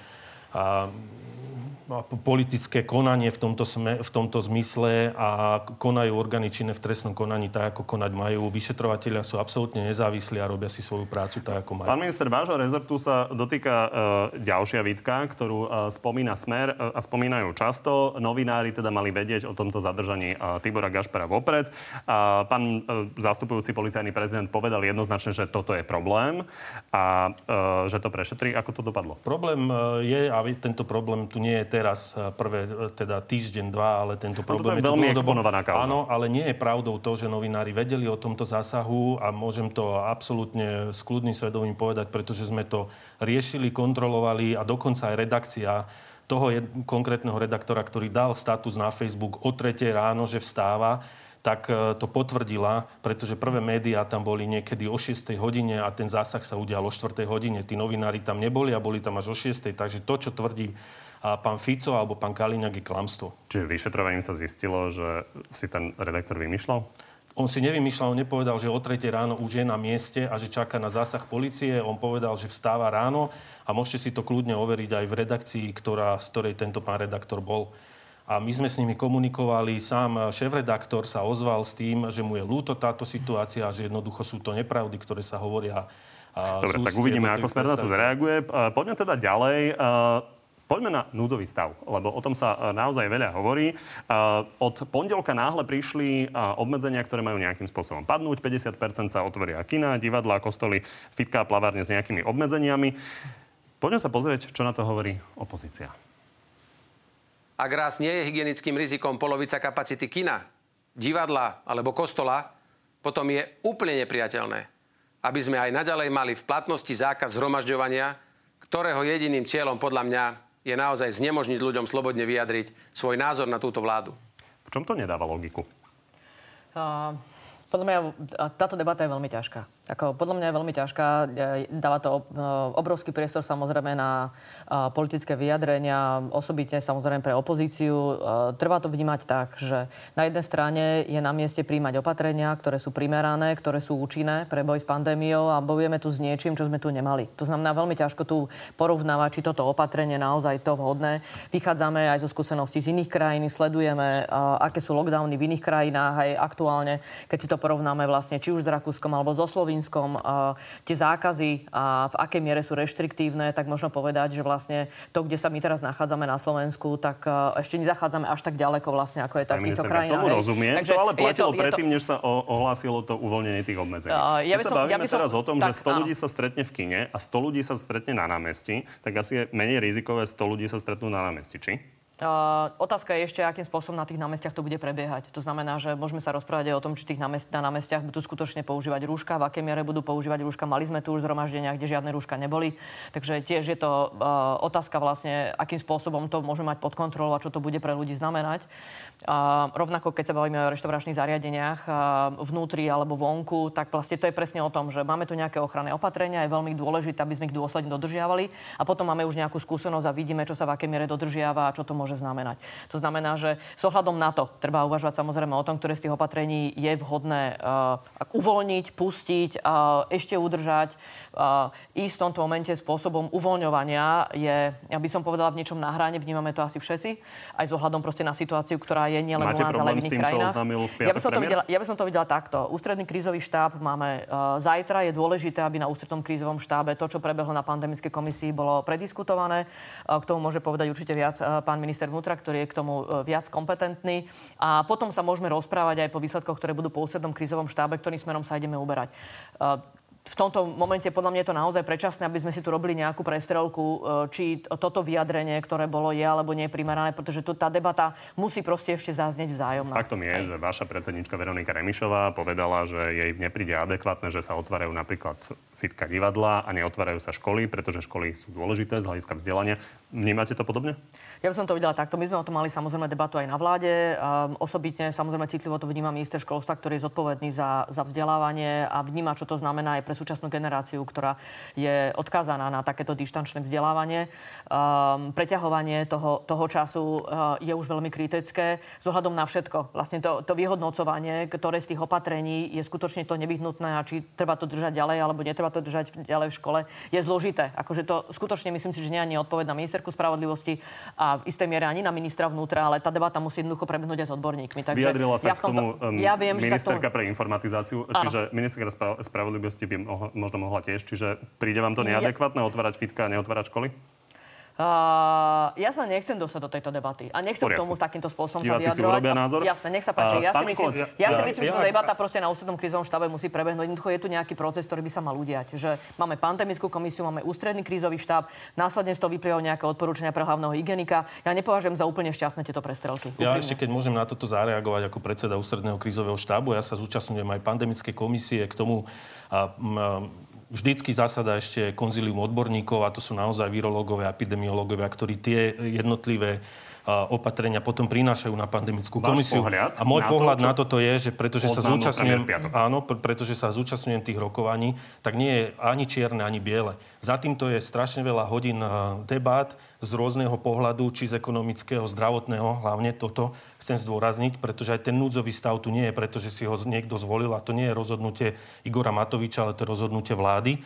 politické konanie v tomto, sme, v tomto zmysle a konajú orgány činné v trestnom konaní tak, ako konať majú. Vyšetrovateľia sú absolútne nezávislí a robia si svoju prácu tak, ako majú. Pán minister, vášho rezortu sa dotýka uh, ďalšia výtka, ktorú uh, spomína Smer uh, a spomínajú často. Novinári teda mali vedieť o tomto zadržaní uh, Tibora Gašpera vopred. A pán uh, zastupujúci policajný prezident povedal jednoznačne, že toto je problém a uh, že to prešetrí. Ako to dopadlo? Problém uh, je, a tento problém tu nie je teraz eh, prvé, eh, teda týždeň, dva, ale tento problém no, to je veľmi exponovaná kauza. Áno, ale nie je pravdou to, že novinári vedeli o tomto zásahu a môžem to absolútne s kľudným svedomím povedať, pretože sme to riešili, kontrolovali a dokonca aj redakcia toho konkrétneho redaktora, ktorý dal status na Facebook o 3 ráno, že vstáva, tak e, to potvrdila, pretože prvé médiá tam boli niekedy o 6 hodine a ten zásah sa udial o 4 hodine. Tí novinári tam neboli a boli tam až o 6. Takže to, čo tvrdí pán Fico alebo pán Kaliňák je klamstvo. Čiže vyšetrovaním sa zistilo, že si ten redaktor vymýšľal? On si nevymýšľal, on nepovedal, že o 3 ráno už je na mieste a že čaká na zásah policie. On povedal, že vstáva ráno a môžete si to kľudne overiť aj v redakcii, ktorá, z ktorej tento pán redaktor bol. A my sme s nimi komunikovali, sám šéf-redaktor sa ozval s tým, že mu je ľúto táto situácia a že jednoducho sú to nepravdy, ktoré sa hovoria. Dobre, tak uvidíme, ako Smer na to zareaguje. Poďme teda ďalej. Poďme na núdzový stav, lebo o tom sa naozaj veľa hovorí. Od pondelka náhle prišli obmedzenia, ktoré majú nejakým spôsobom padnúť. 50% sa otvoria kina, divadla, kostoly, fitka a plavárne s nejakými obmedzeniami. Poďme sa pozrieť, čo na to hovorí opozícia. Ak raz nie je hygienickým rizikom polovica kapacity kina, divadla alebo kostola, potom je úplne nepriateľné, aby sme aj naďalej mali v platnosti zákaz zhromažďovania, ktorého jediným cieľom podľa mňa je naozaj znemožniť ľuďom slobodne vyjadriť svoj názor na túto vládu. V čom to nedáva logiku? Uh, podľa mňa táto debata je veľmi ťažká. Ako, podľa mňa je veľmi ťažká. Dáva to e, obrovský priestor samozrejme na e, politické vyjadrenia, osobitne samozrejme pre opozíciu. E, trvá to vnímať tak, že na jednej strane je na mieste príjmať opatrenia, ktoré sú primerané, ktoré sú účinné pre boj s pandémiou a bojujeme tu s niečím, čo sme tu nemali. To znamená veľmi ťažko tu porovnávať, či toto opatrenie naozaj to vhodné. Vychádzame aj zo skúseností z iných krajín, sledujeme, aké sú lockdowny v iných krajinách aj aktuálne, keď si to porovnáme vlastne či už s Rakúskom alebo so Slovinskom Slovenskom, tie zákazy a v akej miere sú reštriktívne, tak možno povedať, že vlastne to, kde sa my teraz nachádzame na Slovensku, tak ešte nezachádzame až tak ďaleko vlastne, ako je to v týchto krajinách. Tomu rozumiem, Takže to ale platilo to, predtým, to... než sa ohlásilo to uvoľnenie tých obmedzení. Uh, ja Keď sa bavíme ja som, teraz o tom, tak, že 100 áno. ľudí sa stretne v kine a 100 ľudí sa stretne na námestí, tak asi je menej rizikové 100 ľudí sa stretnú na námestí, či? Uh, otázka je ešte, akým spôsobom na tých námestiach to bude prebiehať. To znamená, že môžeme sa rozprávať aj o tom, či tých námest- na námestiach budú skutočne používať rúška, v akej miere budú používať rúška. Mali sme tu už zhromaždenia, kde žiadne rúška neboli. Takže tiež je to uh, otázka vlastne, akým spôsobom to môže mať pod kontrolou a čo to bude pre ľudí znamenať. Uh, rovnako, keď sa bavíme o reštauračných zariadeniach uh, vnútri alebo vonku, tak vlastne to je presne o tom, že máme tu nejaké ochranné opatrenia, je veľmi dôležité, aby sme ich dôsledne dodržiavali a potom máme už nejakú skúsenosť a vidíme, čo sa v akej miere dodržiava a čo to môže znamenať. To znamená, že s ohľadom na to treba uvažovať samozrejme o tom, ktoré z tých opatrení je vhodné uh, uvoľniť, pustiť, uh, ešte udržať. Uh, ísť v tomto momente spôsobom uvoľňovania je, ja by som povedala, v niečom na hrane, vnímame to asi všetci, aj s ohľadom proste na situáciu, ktorá je nielen u nás, ale v iných krajinách. Ja by, som to videla, ja by som to videla takto. Ústredný krízový štáb máme uh, zajtra. Je dôležité, aby na ústrednom krízovom štábe to, čo prebehlo na pandemickej komisii, bolo prediskutované. Uh, k tomu môže povedať určite viac uh, pán minister vnútra, ktorý je k tomu e, viac kompetentný. A potom sa môžeme rozprávať aj po výsledkoch, ktoré budú po ústrednom krízovom štábe, ktorým smerom sa ideme uberať e, v tomto momente podľa mňa je to naozaj predčasné, aby sme si tu robili nejakú prestrelku, e, či toto vyjadrenie, ktoré bolo je alebo nie primerané, pretože tu tá debata musí proste ešte záznieť vzájomná. Faktom je, Aj. že vaša predsednička Veronika Remišová povedala, že jej nepríde adekvátne, že sa otvárajú napríklad fitka divadla a neotvárajú sa školy, pretože školy sú dôležité z hľadiska vzdelania. Vnímate to podobne? Ja by som to videla takto. My sme o tom mali samozrejme debatu aj na vláde. Um, osobitne samozrejme citlivo to vníma minister školstva, ktorý je zodpovedný za, za vzdelávanie a vníma, čo to znamená aj pre súčasnú generáciu, ktorá je odkázaná na takéto dištančné vzdelávanie. Um, preťahovanie toho, toho času uh, je už veľmi kritické z ohľadom na všetko. Vlastne to, to vyhodnocovanie, ktoré z tých opatrení je skutočne to nevyhnutné a či treba to držať ďalej alebo netreba to držať ďalej v škole, je zložité. Akože to skutočne myslím si, že nie je ani odpoveď na ministerku spravodlivosti a v istej miere ani na ministra vnútra, ale tá debata musí jednoducho prebehnúť aj s odborníkmi. Takže Vyjadrila sa ja k tomu ja viem, ministerka tomu... pre informatizáciu, Áno. čiže ministerka spravodlivosti by možno mohla tiež, čiže príde vám to neadekvátne otvárať fitka a neotvárať školy? Uh, ja sa nechcem dostať do tejto debaty. A nechcem k tomu takýmto spôsobom Diváci sa vyjadrovať. Si názor? Jasne, nech sa páči. Uh, ja, si myslím, ja, ja si myslím, ja, že tá debata proste na ústrednom krízovom štábe musí prebehnúť. Jednoducho je tu nejaký proces, ktorý by sa mal udiať. Že máme pandemickú komisiu, máme ústredný krízový štáb, následne z toho vyplývajú nejaké odporúčania pre hlavného hygienika. Ja nepovažujem za úplne šťastné tieto prestrelky. Ja úprimne. ešte keď môžem na toto zareagovať ako predseda ústredného krízového štábu, ja sa zúčastňujem aj pandemickej komisie k tomu a, m, vždycky zasada ešte konzilium odborníkov a to sú naozaj virológovia, epidemiológovia, ktorí tie jednotlivé opatrenia potom prinášajú na pandemickú komisiu. a môj na pohľad to, na toto je, že pretože sa zúčastňujem, áno, pretože sa zúčastňujem tých rokovaní, tak nie je ani čierne, ani biele. Za týmto je strašne veľa hodín debát z rôzneho pohľadu, či z ekonomického, zdravotného, hlavne toto chcem zdôrazniť, pretože aj ten núdzový stav tu nie je, pretože si ho niekto zvolil a to nie je rozhodnutie Igora Matoviča, ale to je rozhodnutie vlády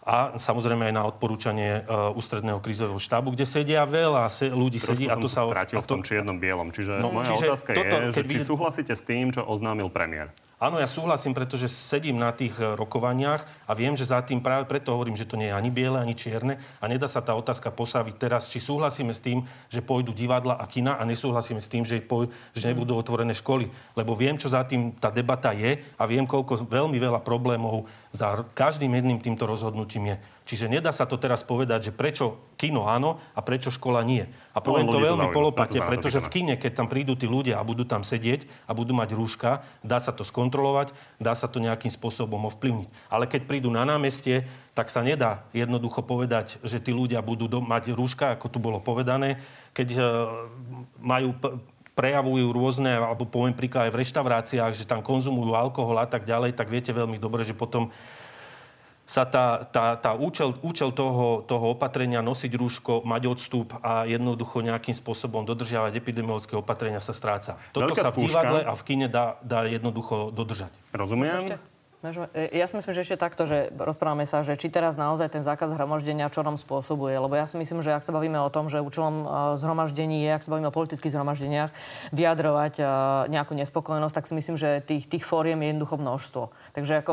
a samozrejme aj na odporúčanie uh, ústredného krízového štábu, kde sedia veľa se, ľudí Trošku sedí. a to sa strátil a to... v tom čiernom bielom. Čiže no, moja čiže otázka toto, je, že či vy... súhlasíte s tým, čo oznámil premiér. Áno, ja súhlasím, pretože sedím na tých e, rokovaniach a viem, že za tým práve preto hovorím, že to nie je ani biele, ani čierne a nedá sa tá otázka posaviť teraz, či súhlasíme s tým, že pôjdu divadla a kina a nesúhlasíme s tým, že, poj- že nebudú otvorené školy. Lebo viem, čo za tým tá debata je a viem, koľko veľmi veľa problémov za každým jedným týmto rozhodnutím je. Čiže nedá sa to teraz povedať, že prečo kino áno a prečo škola nie. A poviem no, to veľmi polopate, pretože v kine, keď tam prídu tí ľudia a budú tam sedieť a budú mať rúška, dá sa to skontrolovať, dá sa to nejakým spôsobom ovplyvniť. Ale keď prídu na námestie, tak sa nedá jednoducho povedať, že tí ľudia budú mať rúška, ako tu bolo povedané. Keď uh, majú p- prejavujú rôzne, alebo poviem príklad aj v reštauráciách, že tam konzumujú alkohol a tak ďalej, tak viete veľmi dobre, že potom sa tá, tá, tá účel, účel toho, toho opatrenia nosiť rúško, mať odstup a jednoducho nejakým spôsobom dodržiavať epidemiologické opatrenia sa stráca. Toto Veľká sa v divadle a v kine dá, dá jednoducho dodržať. Rozumiem. E, ja si myslím, že ešte takto, že rozprávame sa, že či teraz naozaj ten zákaz hromaždenia čo nám spôsobuje. Lebo ja si myslím, že ak sa bavíme o tom, že účelom e, zhromaždení je, ak sa bavíme o politických zhromaždeniach, vyjadrovať e, nejakú nespokojnosť, tak si myslím, že tých, tých fóriem je jednoducho množstvo. Takže ako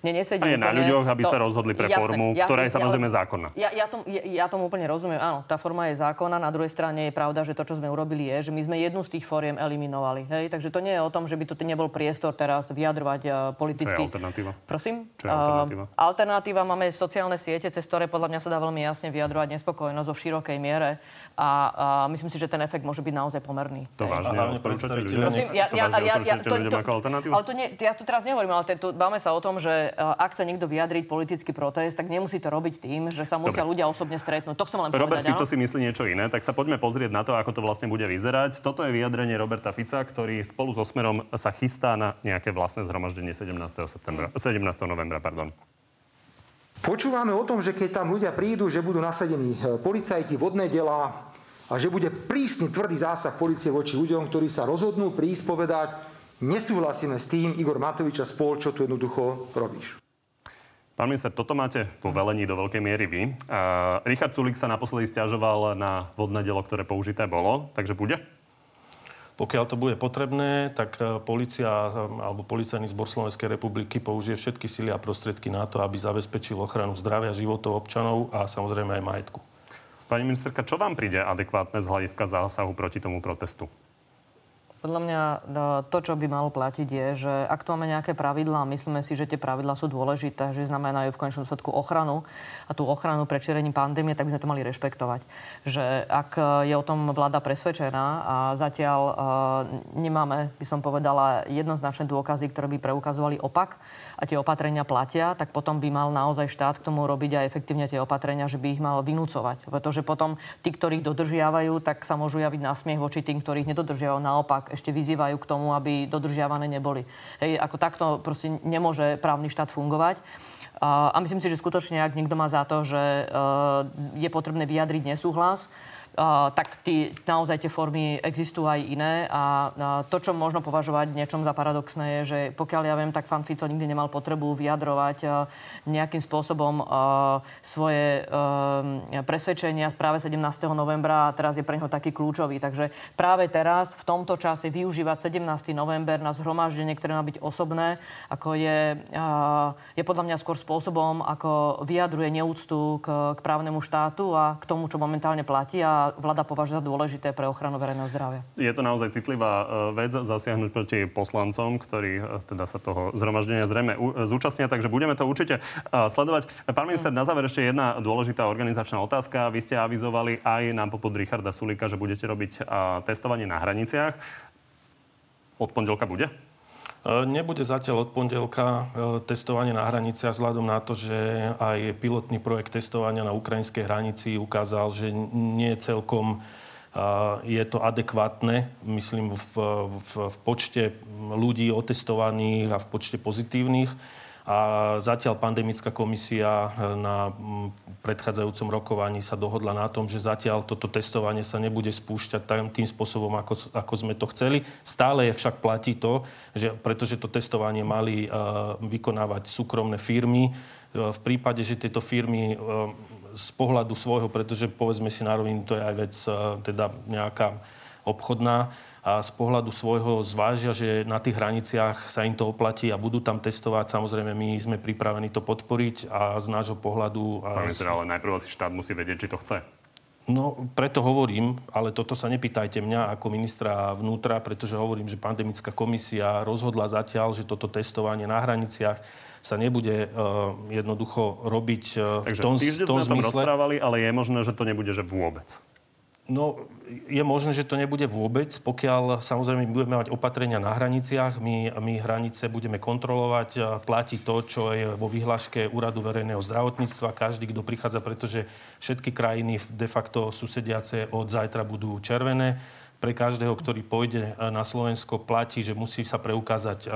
mne nesedí... A je na ľuďoch, aby to, sa rozhodli pre jasné, formu, jasné, ktorá je samozrejme ale, zákonná. Ja, ja, tom, ja, ja tomu úplne rozumiem. Áno, tá forma je zákonná. Na druhej strane je pravda, že to, čo sme urobili, je, že my sme jednu z tých fóriem eliminovali. Hej? Takže to nie je o tom, že by tu nebol priestor teraz vyjadrovať politicky alternatíva? Prosím? Čo je alternatíva? Uh, alternatíva máme sociálne siete, cez ktoré podľa mňa sa dá veľmi jasne vyjadrovať nespokojnosť vo širokej miere a, a myslím si, že ten efekt môže byť naozaj pomerný. To vážne odporúčate ľuďom? Prosím, ja, To ja, vážne ja, ja, odporúčate to, ľuďom to, ako alternatívu? ale to nie, ja tu teraz nehovorím, ale tu báme sa o tom, že uh, ak chce niekto vyjadriť politický protest, tak nemusí to robiť tým, že sa musia Dobre. ľudia osobne stretnúť. To chcem len Robert povedať, Fico áno? si myslí niečo iné, tak sa poďme pozrieť na to, ako to vlastne bude vyzerať. Toto je vyjadrenie Roberta Fica, ktorý spolu so Smerom sa chystá na nejaké vlastné zhromaždenie 17. Septembra, 17. novembra. Pardon. Počúvame o tom, že keď tam ľudia prídu, že budú nasadení e, policajti, vodné delá a že bude prísny, tvrdý zásah policie voči ľuďom, ktorí sa rozhodnú prísť povedať, nesúhlasíme s tým, Igor Matovič a spol, čo tu jednoducho robíš. Pán minister, toto máte vo velení do veľkej miery vy. Uh, Richard Sulik sa naposledy stiažoval na vodné dielo, ktoré použité bolo, takže bude? Pokiaľ to bude potrebné, tak e, policia alebo policajný zbor Slovenskej republiky použije všetky sily a prostriedky na to, aby zabezpečil ochranu zdravia, životov občanov a samozrejme aj majetku. Pani ministerka, čo vám príde adekvátne z hľadiska zásahu proti tomu protestu? Podľa mňa no, to, čo by malo platiť, je, že ak tu máme nejaké pravidlá a myslíme si, že tie pravidlá sú dôležité, že znamenajú v konečnom dôsledku ochranu a tú ochranu pred šírením pandémie, tak by sme to mali rešpektovať. Že ak je o tom vláda presvedčená a zatiaľ uh, nemáme, by som povedala, jednoznačné dôkazy, ktoré by preukazovali opak a tie opatrenia platia, tak potom by mal naozaj štát k tomu robiť aj efektívne tie opatrenia, že by ich mal vynúcovať. Pretože potom tí, ktorých dodržiavajú, tak sa môžu javiť na smiech voči tým, ktorých nedodržiavajú. Naopak, ešte vyzývajú k tomu, aby dodržiavané neboli. Hej, ako takto proste nemôže právny štát fungovať. A myslím si, že skutočne, ak niekto má za to, že je potrebné vyjadriť nesúhlas, tak tí, naozaj tie formy existujú aj iné a to, čo možno považovať niečom za paradoxné, je, že pokiaľ ja viem, tak pán Fico nikdy nemal potrebu vyjadrovať nejakým spôsobom svoje presvedčenia práve 17. novembra a teraz je pre neho taký kľúčový. Takže práve teraz, v tomto čase, využívať 17. november na zhromaždenie, ktoré má byť osobné, ako je, je podľa mňa skôr spôsobom, ako vyjadruje neúctu k, k právnemu štátu a k tomu, čo momentálne platí a vláda považuje za dôležité pre ochranu verejného zdravia. Je to naozaj citlivá e, vec zasiahnuť proti poslancom, ktorí e, teda sa toho zhromaždenia zrejme zúčastnia, takže budeme to určite e, sledovať. Pán minister, na záver ešte jedna dôležitá organizačná otázka. Vy ste avizovali aj na popod Richarda Sulika, že budete robiť testovanie na hraniciach. Od pondelka bude? Nebude zatiaľ od pondelka testovanie na hraniciach vzhľadom na to, že aj pilotný projekt testovania na ukrajinskej hranici ukázal, že nie celkom je to adekvátne, myslím, v, v, v počte ľudí otestovaných a v počte pozitívnych. A zatiaľ pandemická komisia na predchádzajúcom rokovaní sa dohodla na tom, že zatiaľ toto testovanie sa nebude spúšťať tým spôsobom, ako, ako sme to chceli. Stále je však platí to, že pretože to testovanie mali uh, vykonávať súkromné firmy, uh, v prípade, že tieto firmy z pohľadu svojho, pretože povedzme si na rovinu, to je aj vec teda nejaká obchodná, a z pohľadu svojho zvážia, že na tých hraniciach sa im to oplatí a budú tam testovať. Samozrejme, my sme pripravení to podporiť a z nášho pohľadu... Pán minister, ale najprv asi štát musí vedieť, či to chce. No, preto hovorím, ale toto sa nepýtajte mňa ako ministra vnútra, pretože hovorím, že pandemická komisia rozhodla zatiaľ, že toto testovanie na hraniciach sa nebude uh, jednoducho robiť uh, Takže v tom, tom sme zmysle. rozprávali, ale je možné, že to nebude, že vôbec. No, je možné, že to nebude vôbec, pokiaľ samozrejme budeme mať opatrenia na hraniciach. My, my hranice budeme kontrolovať, platí to, čo je vo vyhláške Úradu verejného zdravotníctva. Každý, kto prichádza, pretože všetky krajiny de facto susediace od zajtra budú červené pre každého, ktorý pôjde na Slovensko, platí, že musí sa preukázať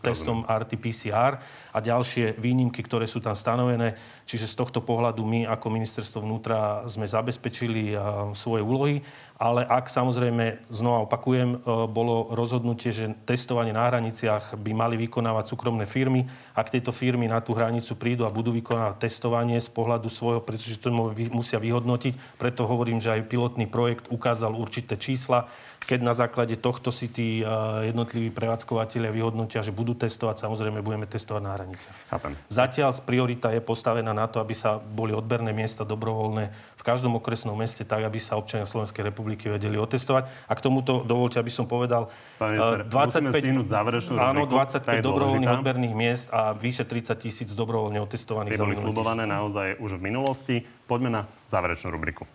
testom RT-PCR a ďalšie výnimky, ktoré sú tam stanovené. Čiže z tohto pohľadu my ako ministerstvo vnútra sme zabezpečili svoje úlohy, ale ak samozrejme, znova opakujem, bolo rozhodnutie, že testovanie na hraniciach by mali vykonávať súkromné firmy. Ak tieto firmy na tú hranicu prídu a budú vykonávať testovanie z pohľadu svojho, pretože to musia vyhodnotiť, preto hovorím, že aj pilotný projekt ukázal určité čísla, keď na základe tohto si tí jednotliví prevádzkovateľia vyhodnotia, že budú testovať, samozrejme budeme testovať na hraniciach. Chápem. Zatiaľ priorita je postavená na to, aby sa boli odberné miesta dobrovoľné v každom okresnom meste tak, aby sa občania Slovenskej republiky vedeli otestovať. A k tomuto dovolte, aby som povedal, musíme stihnúť záverečnú áno, rubriku, tá 25 je dobrovoľných dôležitá. odberných miest a vyše 30 tisíc dobrovoľne otestovaných Tie boli slubované naozaj už v minulosti. Poďme na záverečnú rubriku.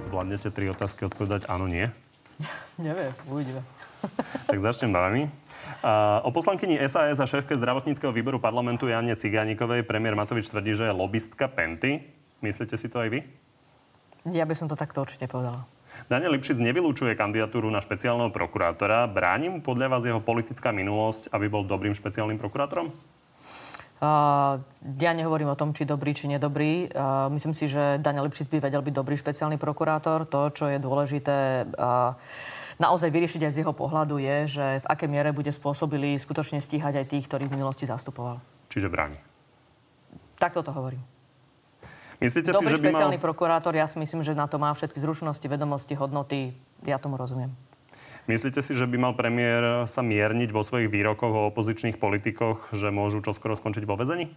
Zvládnete tri otázky odpovedať áno, nie? [laughs] Neviem, uvidíme. [laughs] Tak začnem vami. A, o poslankyni SAS a šéfke zdravotníckého výboru parlamentu Jane Cigánikovej premiér Matovič tvrdí, že je lobistka Penty. Myslíte si to aj vy? Ja by som to takto určite povedala. Daniel Lipšic nevylúčuje kandidatúru na špeciálneho prokurátora. Bráni mu podľa vás jeho politická minulosť, aby bol dobrým špeciálnym prokurátorom? Uh, ja nehovorím o tom, či dobrý, či nedobrý. Uh, myslím si, že Daniel Lipšic by vedel byť dobrý špeciálny prokurátor. To, čo je dôležité uh, naozaj vyriešiť aj z jeho pohľadu, je, že v aké miere bude spôsobili skutočne stíhať aj tých, ktorých v minulosti zastupoval. Čiže bráni. Takto to hovorím. Myslíte Dobrý si, že by mal... špeciálny prokurátor, ja si myslím, že na to má všetky zručnosti, vedomosti, hodnoty. Ja tomu rozumiem. Myslíte si, že by mal premiér sa mierniť vo svojich výrokoch o opozičných politikoch, že môžu čoskoro skončiť vo vezení?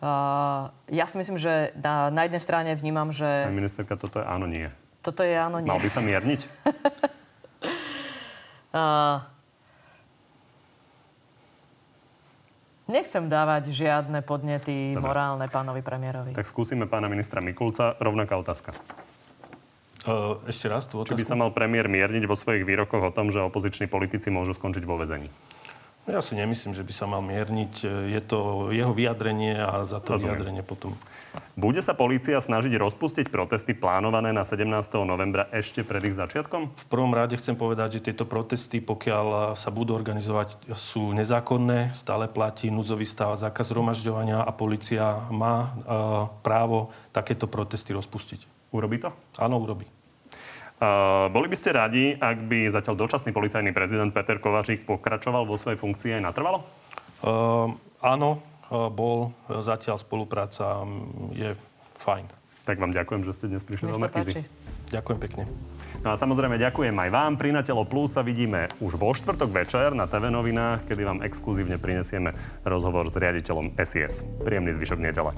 Uh, ja si myslím, že na, na jednej strane vnímam, že Pani ministerka, toto je áno, nie. Toto je áno, nie. Mal by sa mierniť? [laughs] Uh, nechcem dávať žiadne podnety Dobre. morálne pánovi premiérovi. Tak skúsime pána ministra Mikulca. Rovnaká otázka. Uh, ešte raz tú Či by otázku. sa mal premiér mierniť vo svojich výrokoch o tom, že opoziční politici môžu skončiť vo vezení? No Ja si nemyslím, že by sa mal mierniť. Je to jeho vyjadrenie a za to Rozumiem. vyjadrenie potom Bude sa polícia snažiť rozpustiť protesty plánované na 17. novembra ešte pred ich začiatkom? V prvom rade chcem povedať, že tieto protesty, pokiaľ sa budú organizovať, sú nezákonné. Stále platí núdzový stav, zákaz zhromažďovania a policia má e, právo takéto protesty rozpustiť. Urobí to? Áno, urobí. Boli by ste radi, ak by zatiaľ dočasný policajný prezident Peter Kovačík pokračoval vo svojej funkcii aj natrvalo? Uh, áno, uh, bol. Zatiaľ spolupráca je fajn. Tak vám ďakujem, že ste dnes prišli do Markízy. Ďakujem pekne. No a samozrejme ďakujem aj vám. Pri Natelo Plus sa vidíme už vo štvrtok večer na TV novinách, kedy vám exkluzívne prinesieme rozhovor s riaditeľom SIS. Príjemný zvyšok nedele.